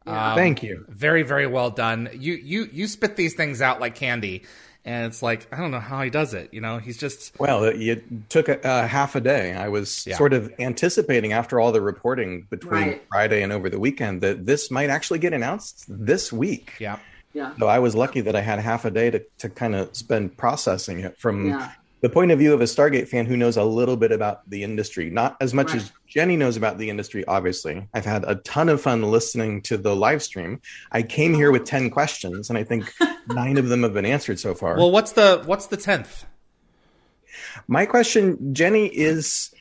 Um, Thank you. Very, very well done. You you you spit these things out like candy, and it's like I don't know how he does it. You know, he's just Well, it, it took a, a half a day. I was Yeah. sort of anticipating after all the reporting between Right. Friday and over the weekend that this might actually get announced this week. yeah. Yeah. So I was lucky that I had half a day to, to kind of spend processing it from Yeah. The point of view of a Stargate fan who knows a little bit about the industry. Not as much Right. as Jenny knows about the industry, obviously. I've had a ton of fun listening to the live stream. I came here with 10 questions, and I think [laughs] nine of them have been answered so far. Well, what's the what's the tenth? My question, Jenny, is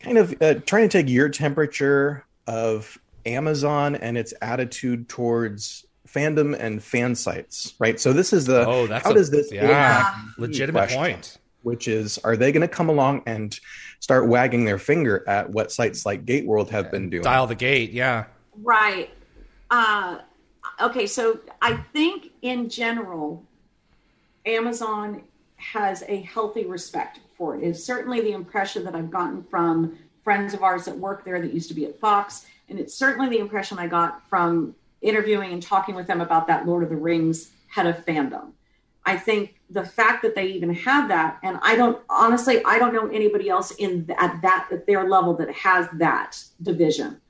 kind of uh, trying to take your temperature of Amazon and its attitude towards fandom and fan sites, right? So this is the Oh, that's how a, does this yeah legitimate question, point. Which is, are they going to come along and start wagging their finger at what sites like GateWorld have been doing? Dial the gate. Yeah. Right. Uh, okay, so I think in general, Amazon has a healthy respect for it. It's certainly the impression that I've gotten from friends of ours that work there that used to be at Fox, and it's certainly the impression I got from interviewing and talking with them about that Lord of the Rings head of fandom. I think the fact that they even have that, and I don't honestly, I don't know anybody else in at that at their level that has that division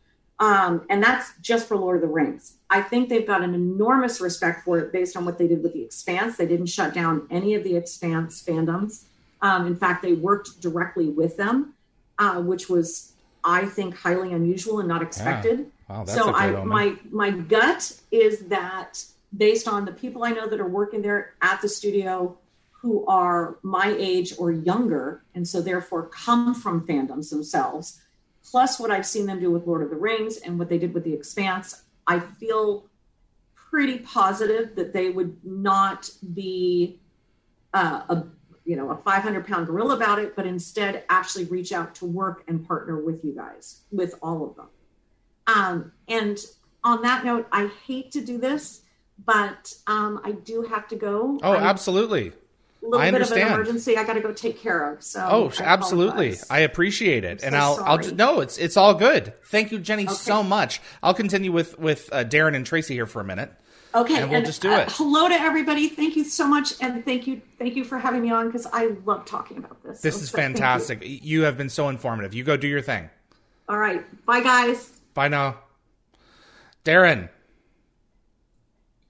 um, and that's just for Lord of the Rings. I think they've got an enormous respect for it based on what they did with the Expanse. They didn't shut down any of the Expanse fandoms. Um, in fact, they worked directly with them, uh, which was, I think, highly unusual and not expected. Wow, that's so a good I, omen. my my gut is that based on the people I know that are working there at the studio, who are my age or younger, and so therefore come from fandoms themselves, plus what I've seen them do with Lord of the Rings and what they did with The Expanse, I feel pretty positive that they would not be uh, a, you know a 500 pound gorilla about it but instead actually reach out to work and partner with you guys with all of them. Um, and on that note i hate to do this but um, i do have to go Oh, I'm- absolutely. a little I bit of understand. an emergency i got to go take care of so Oh, I absolutely. apologize. I appreciate it, and so I'll, I'll just, no, it's it's all good. Thank you, Jenny, so much. I'll continue with with uh, Darren and Tracy here for a minute. Okay, And we'll just do uh, it. Hello to everybody. Thank you so much, and thank you, thank you for having me on because I love talking about this. This So is you. fantastic. You have been so informative. You go do your thing. All right, bye guys. Bye now, Darren.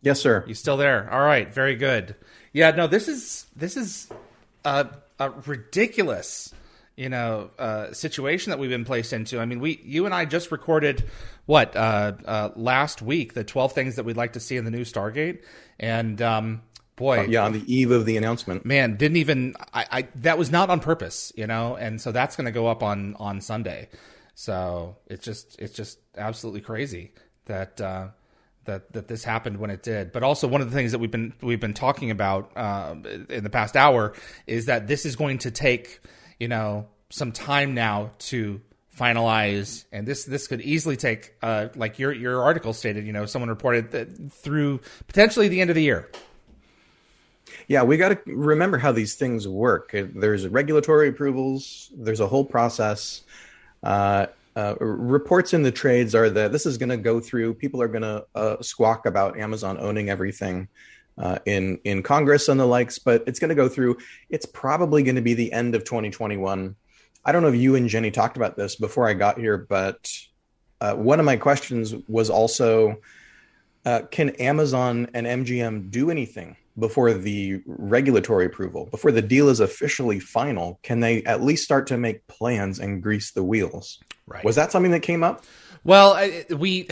Yes, sir. You still there? All right, very good. Yeah, no, this is this is a, a ridiculous, you know, uh, situation that we've been placed into. I mean, we, you and I just recorded what uh, uh, last week the twelve things that we'd like to see in the new Stargate, and um, boy, Yeah, on the eve of the announcement. man, didn't even I, I that was not on purpose, you know, and so that's going to go up on on Sunday. So it's just it's just absolutely crazy that uh, that that this happened when it did. But also one of the things that we've been we've been talking about uh, in the past hour is that this is going to take you know some time now to finalize and this this could easily take uh, like your your article stated you know someone reported that through potentially the end of the year Yeah, we got to remember how these things work. There's regulatory approvals. There's a whole process. Uh, uh, reports in the trades are that this is going to go through. People are going to uh, squawk about Amazon owning everything uh, in in Congress and the likes, but it's going to go through. It's probably going to be the end of 2021. I don't know if you and Jenny talked about this before I got here, but uh, one of my questions was also uh, can Amazon and MGM do anything before the regulatory approval, before the deal is officially final? Can they at least start to make plans and grease the wheels? Right. Was that something that came up? Well, I- we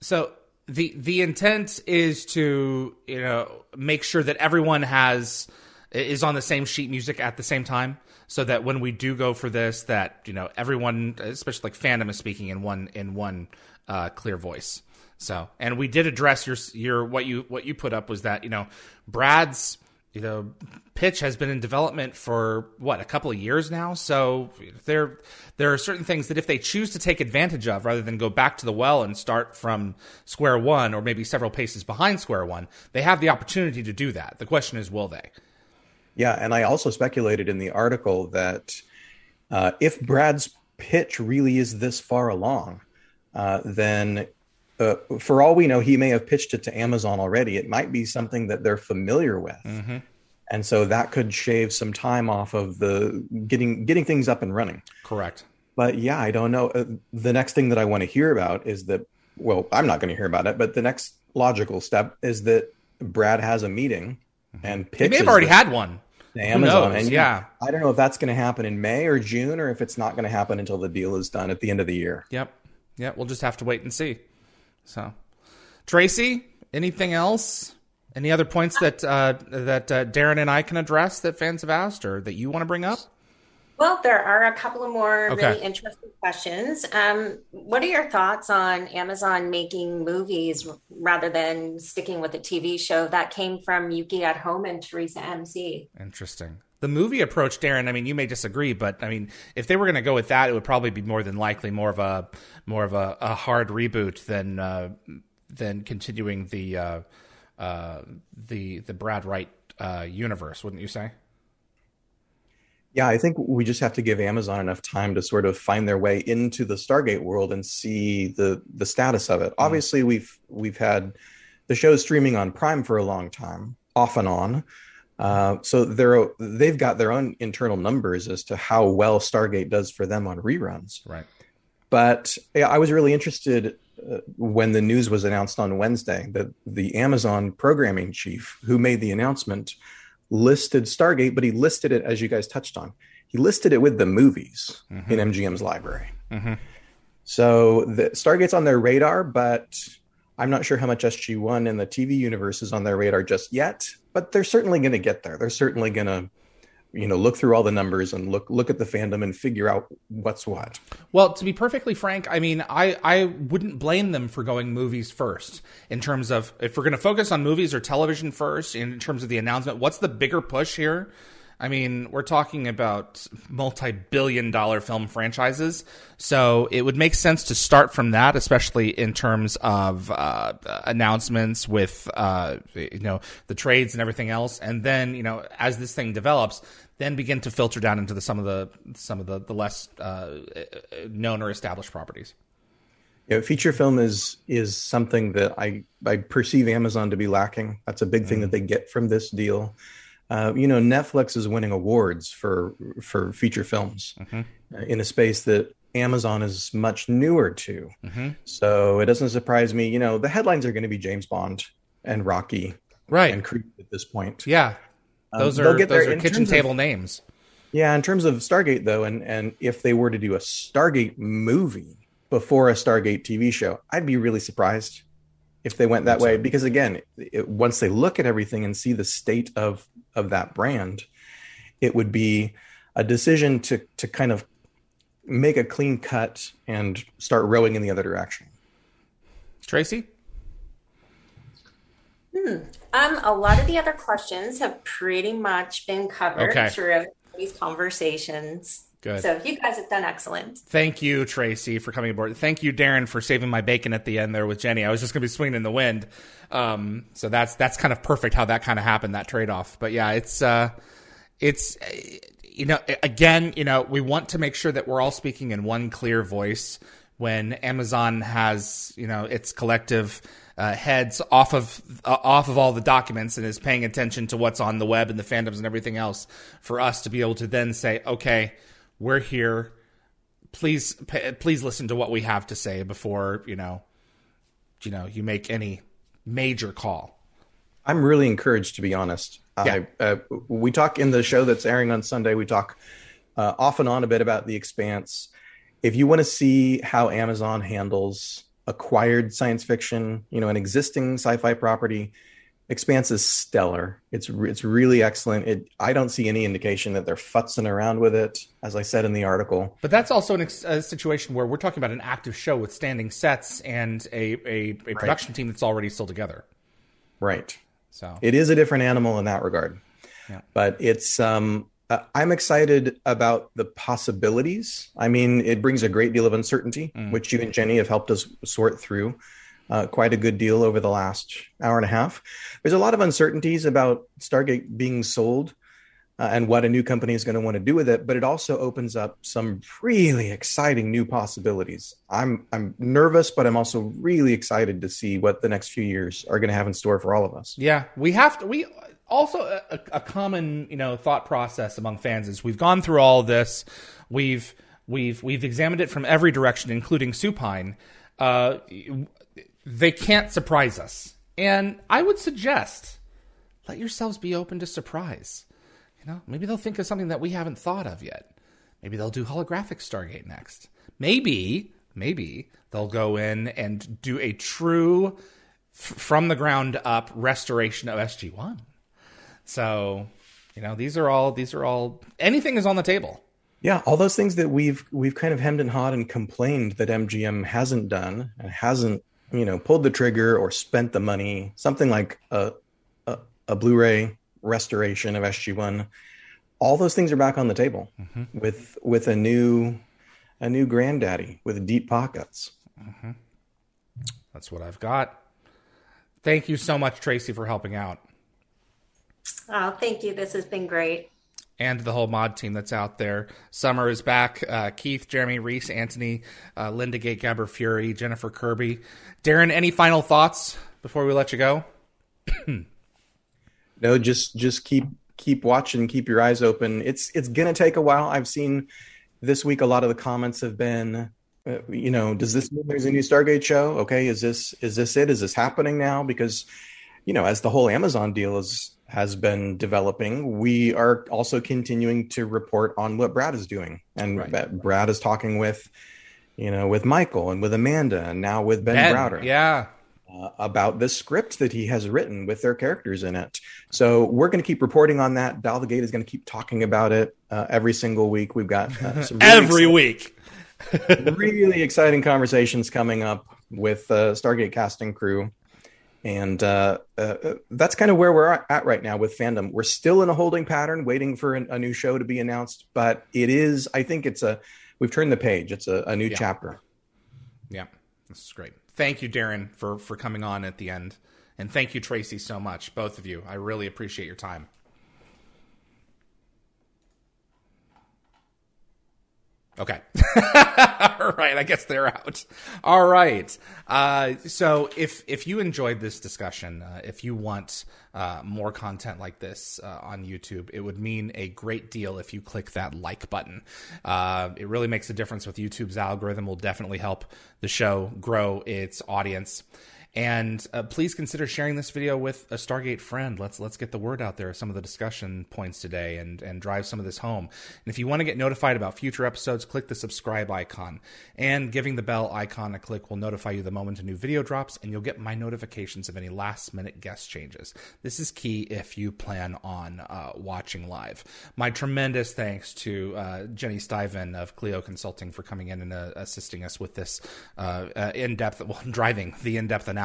so the the intent is to you know make sure that everyone has is on the same sheet music at the same time, so that when we do go for this, that you know everyone, especially like fandom, is speaking in one in one uh, clear voice. So, and we did address your your what you what you put up was that you know Brad's you know pitch has been in development for what a couple of years now? So there there are certain things that if they choose to take advantage of rather than go back to the well and start from square one or maybe several paces behind square one they have the opportunity to do that. The question is will they? Yeah, and I also speculated in the article that uh, if Brad's pitch really is this far along, uh, then uh, for all we know, he may have pitched it to Amazon already. It might be something that they're familiar with, and so that could shave some time off of the getting getting things up and running. correct But yeah, I don't know. Uh, the next thing that I want to hear about is that, well, I'm not going to hear about it, but the next logical step is that Brad has a meeting and they pitches may have already had one Amazon. And Yeah. I don't know if that's going to happen in May or June, or if it's not going to happen until the deal is done at the end of the year. yep Yeah, we'll just have to wait and see so tracy anything else any other points that uh, that uh, darren and i can address that fans have asked or that you want to bring up Well, there are a couple of more Okay. really interesting questions. Um, what are your thoughts on Amazon making movies rather than sticking with a TV show? That came from Yuki at Home and Teresa MC. Interesting. The movie approach, Darren. I mean, you may disagree, but I mean, if they were going to go with that, it would probably be more than likely more of a more of a, a hard reboot than uh, than continuing the uh, uh, the the Brad Wright uh, universe, wouldn't you say? Yeah, I think we just have to give Amazon enough time to sort of find their way into the Stargate world and see the the status of it. Obviously, we've we've had the show streaming on Prime for a long time, off and on. Uh, so they're they've got their own internal numbers as to how well Stargate does for them on reruns. Right. But yeah, I was really interested uh, when the news was announced on Wednesday that the Amazon programming chief who made the announcement listed Stargate, but he listed it as you guys touched on. He listed it with the movies in MGM's library. Mhm. So the Stargate's on their radar, but I'm not sure how much SG1 and the TV universe is on their radar just yet. But they're certainly going to get there. They're certainly going to, you know, look through all the numbers and look look at the fandom and figure out what's what. Well, to be perfectly frank, I mean, I, I wouldn't blame them for going movies first in terms of if we're going to focus on movies or television first in terms of the announcement. What's the bigger push here? I mean, we're talking about multi billion dollar film franchises. So it would make sense to start from that, especially in terms of uh, announcements with, uh, you know, the trades and everything else. And then, you know, as this thing develops, then begin to filter down into the, some of the some of the, the less uh, known or established properties. Yeah, feature film is is something that I I perceive Amazon to be lacking. That's a big mm. thing that they get from this deal. Uh, you know, Netflix is winning awards for for feature films mm-hmm. uh, in a space that Amazon is much newer to. Mm-hmm. So it doesn't surprise me. You know, the headlines are going to be James Bond and Rocky, right, and Creed at this point. Yeah, um, those um, are those there, are kitchen table of, names. Yeah, in terms of Stargate though, and and if they were to do a Stargate movie before a Stargate TV show, I'd be really surprised if they went that way because again, it, once they look at everything and see the state of of that brand, it would be a decision to to kind of make a clean cut and start rowing in the other direction. Tracy? Hmm. Um, a lot of the other questions have pretty much been covered okay. throughout these conversations. Good. So you guys have done excellent. Thank you, Tracy, for coming aboard. Thank you, Darren, for saving my bacon at the end there with Jenny. I was just going to be swinging in the wind. Um, so that's that's kind of perfect how that kind of happened, that trade off. But yeah, it's uh, it's you know again, you know, we want to make sure that we're all speaking in one clear voice when Amazon has you know its collective uh, heads off of uh, off of all the documents and is paying attention to what's on the web and the fandoms and everything else for us to be able to then say, okay, we're here. Please, pay, please listen to what we have to say before you know, you know, you make any major call. I'm really encouraged, to be honest. Yeah. I, uh, we talk in the show that's airing on Sunday. We talk uh, off and on a bit about the Expanse. If you want to see how Amazon handles acquired science fiction, you know, an existing sci-fi property, Expanse is stellar. It's it's really excellent. It I don't see any indication that they're futzing around with it, as I said in the article. But that's also an ex- a situation where we're talking about an active show with standing sets and a a, a production right. team that's already still together. Right. So it is a different animal in that regard. Yeah. But it's um uh, I'm excited about the possibilities. I mean, it brings a great deal of uncertainty, mm. which you and Jenny have helped us sort through uh, quite a good deal over the last hour and a half. There's a lot of uncertainties about Stargate being sold uh, and what a new company is going to want to do with it, but it also opens up some really exciting new possibilities. I'm I'm nervous, but I'm also really excited to see what the next few years are going to have in store for all of us. Yeah, we have to. We also a, a common you know thought process among fans is we've gone through all this, we've we've we've examined it from every direction, including supine. Uh, they can't surprise us. And I would suggest let yourselves be open to surprise. You know, maybe they'll think of something that we haven't thought of yet. Maybe they'll do holographic Stargate next. Maybe, maybe they'll go in and do a true f- from the ground up restoration of SG1. So, you know, these are all these are all anything is on the table. Yeah, all those things that we've we've kind of hemmed and hawed and complained that MGM hasn't done and hasn't you know pulled the trigger or spent the money something like a, a, a blu-ray restoration of sg1 all those things are back on the table mm-hmm. with with a new a new granddaddy with deep pockets. Mm-hmm. that's what i've got. Thank you so much tracy for helping out. Oh thank you. This has been great and the whole mod team that's out there. Summer is back. Uh, Keith, Jeremy, Reese, Anthony, uh, Linda Gate, Gabber Fury, Jennifer Kirby. Darren, any final thoughts before we let you go? [clears throat] no, just just keep keep watching, keep your eyes open. It's it's gonna take a while. I've seen this week a lot of the comments have been, uh, you know, does this mean there's a new Stargate show? Okay, is this is this it? Is this happening now? Because you know, as the whole Amazon deal is has been developing, we are also continuing to report on what Brad is doing. And right. Brad is talking with, you know, with Michael and with Amanda and now with Ben, ben Browder. Yeah. Uh, about this script that he has written with their characters in it. So we're going to keep reporting on that. Dial the Gate is going to keep talking about it uh, every single week. We've got uh, [laughs] really every week. [laughs] really exciting conversations coming up with uh, Stargate casting crew And uh, uh, that's kind of where we're at right now with fandom. We're still in a holding pattern, waiting for an, a new show to be announced. But it is, I think it's a, we've turned the page. It's a, a new Yeah. chapter. Yeah, this is great. Thank you, Darren, for for coming on at the end, and thank you, Tracy, so much, both of you. I really appreciate your time. Okay. [laughs] All right. I guess they're out. All right. Uh, so if if you enjoyed this discussion, uh, if you want uh, more content like this uh, on YouTube, it would mean a great deal if you click that like button. Uh, it really makes a difference with YouTube's algorithm. Will definitely help the show grow its audience. And uh, please consider sharing this video with a Stargate friend. Let's let's get the word out there. Some of the discussion points today, and and drive some of this home. And if you want to get notified about future episodes, click the subscribe icon, and giving the bell icon a click will notify you the moment a new video drops, and you'll get my notifications of any last minute guest changes. This is key if you plan on uh, watching live. My tremendous thanks to uh, Jenny Stiven of Clio Consulting for coming in and uh, assisting us with this uh, uh, in depth, [laughs] well, driving the in depth analysis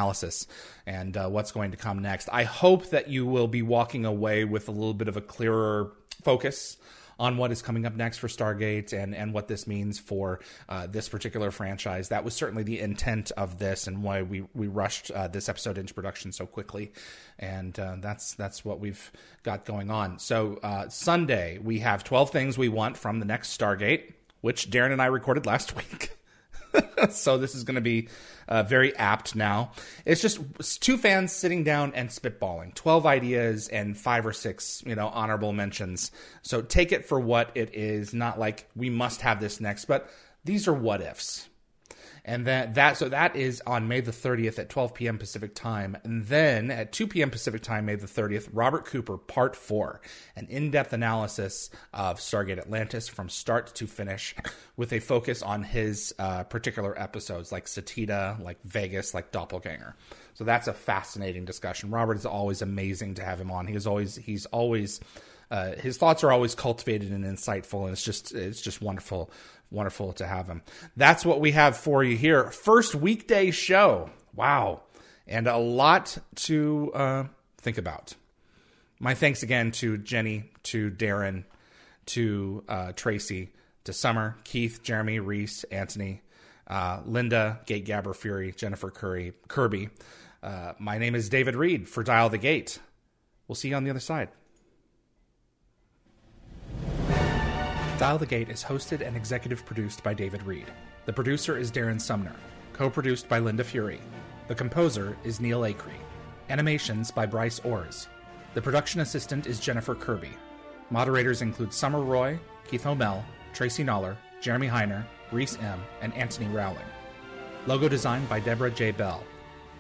and uh, what's going to come next. I hope that you will be walking away with a little bit of a clearer focus on what is coming up next for Stargate and, and what this means for uh, this particular franchise. That was certainly the intent of this and why we, we rushed uh, this episode into production so quickly. And uh, that's that's what we've got going on. So uh, Sunday we have 12 things we want from the next Stargate, which Darren and I recorded last [laughs] week. [laughs] so this is going to be uh, very apt now. It's just two fans sitting down and spitballing, twelve ideas and five or six, you know, honorable mentions. So take it for what it is. Not like we must have this next, but these are what ifs. And that that so that is on May the 30th at 12 p.m. Pacific time. And then at 2 p.m. Pacific time, May the 30th, Robert Cooper Part 4, an in-depth analysis of Stargate Atlantis from start to finish with a focus on his uh, particular episodes like Sateda, like Vegas, like Doppelganger. So that's a fascinating discussion. Robert is always amazing to have him on. He is always he's always uh, his thoughts are always cultivated and insightful, and it's just it's just wonderful, wonderful to have him. That's what we have for you here. First weekday show, wow, and a lot to uh, think about. My thanks again to Jenny, to Darren, to uh, Tracy, to Summer, Keith, Jeremy, Reese, Anthony, uh, Linda, Gate Gabber Fury, Jennifer Curry, Kirby. Uh, my name is David Read for Dial the Gate. We'll see you on the other side. Dial the Gate is hosted and executive produced by David Read. The producer is Darren Sumner, co produced by Linda Fury. The composer is Neil Acree. Animations by Bryce Orrs. The production assistant is Jennifer Kirby. Moderators include Summer Roy, Keith Homel, Tracy Noller, Jeremy Heiner, Reese M., and Anthony Rowling. Logo design by Deborah J. Bell.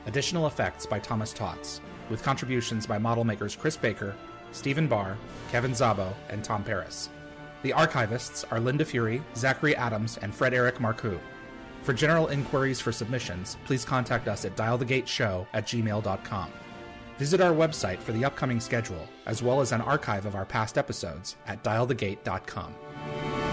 Additional effects by Thomas Tots, with contributions by model makers Chris Baker, Stephen Barr, Kevin Zabo, and Tom Paris. The archivists are Linda Fury, Zachary Adams, and Fred Eric Marcoux. For general inquiries for submissions, please contact us at dialthegateshow at gmail.com. Visit our website for the upcoming schedule, as well as an archive of our past episodes at dialthegate.com.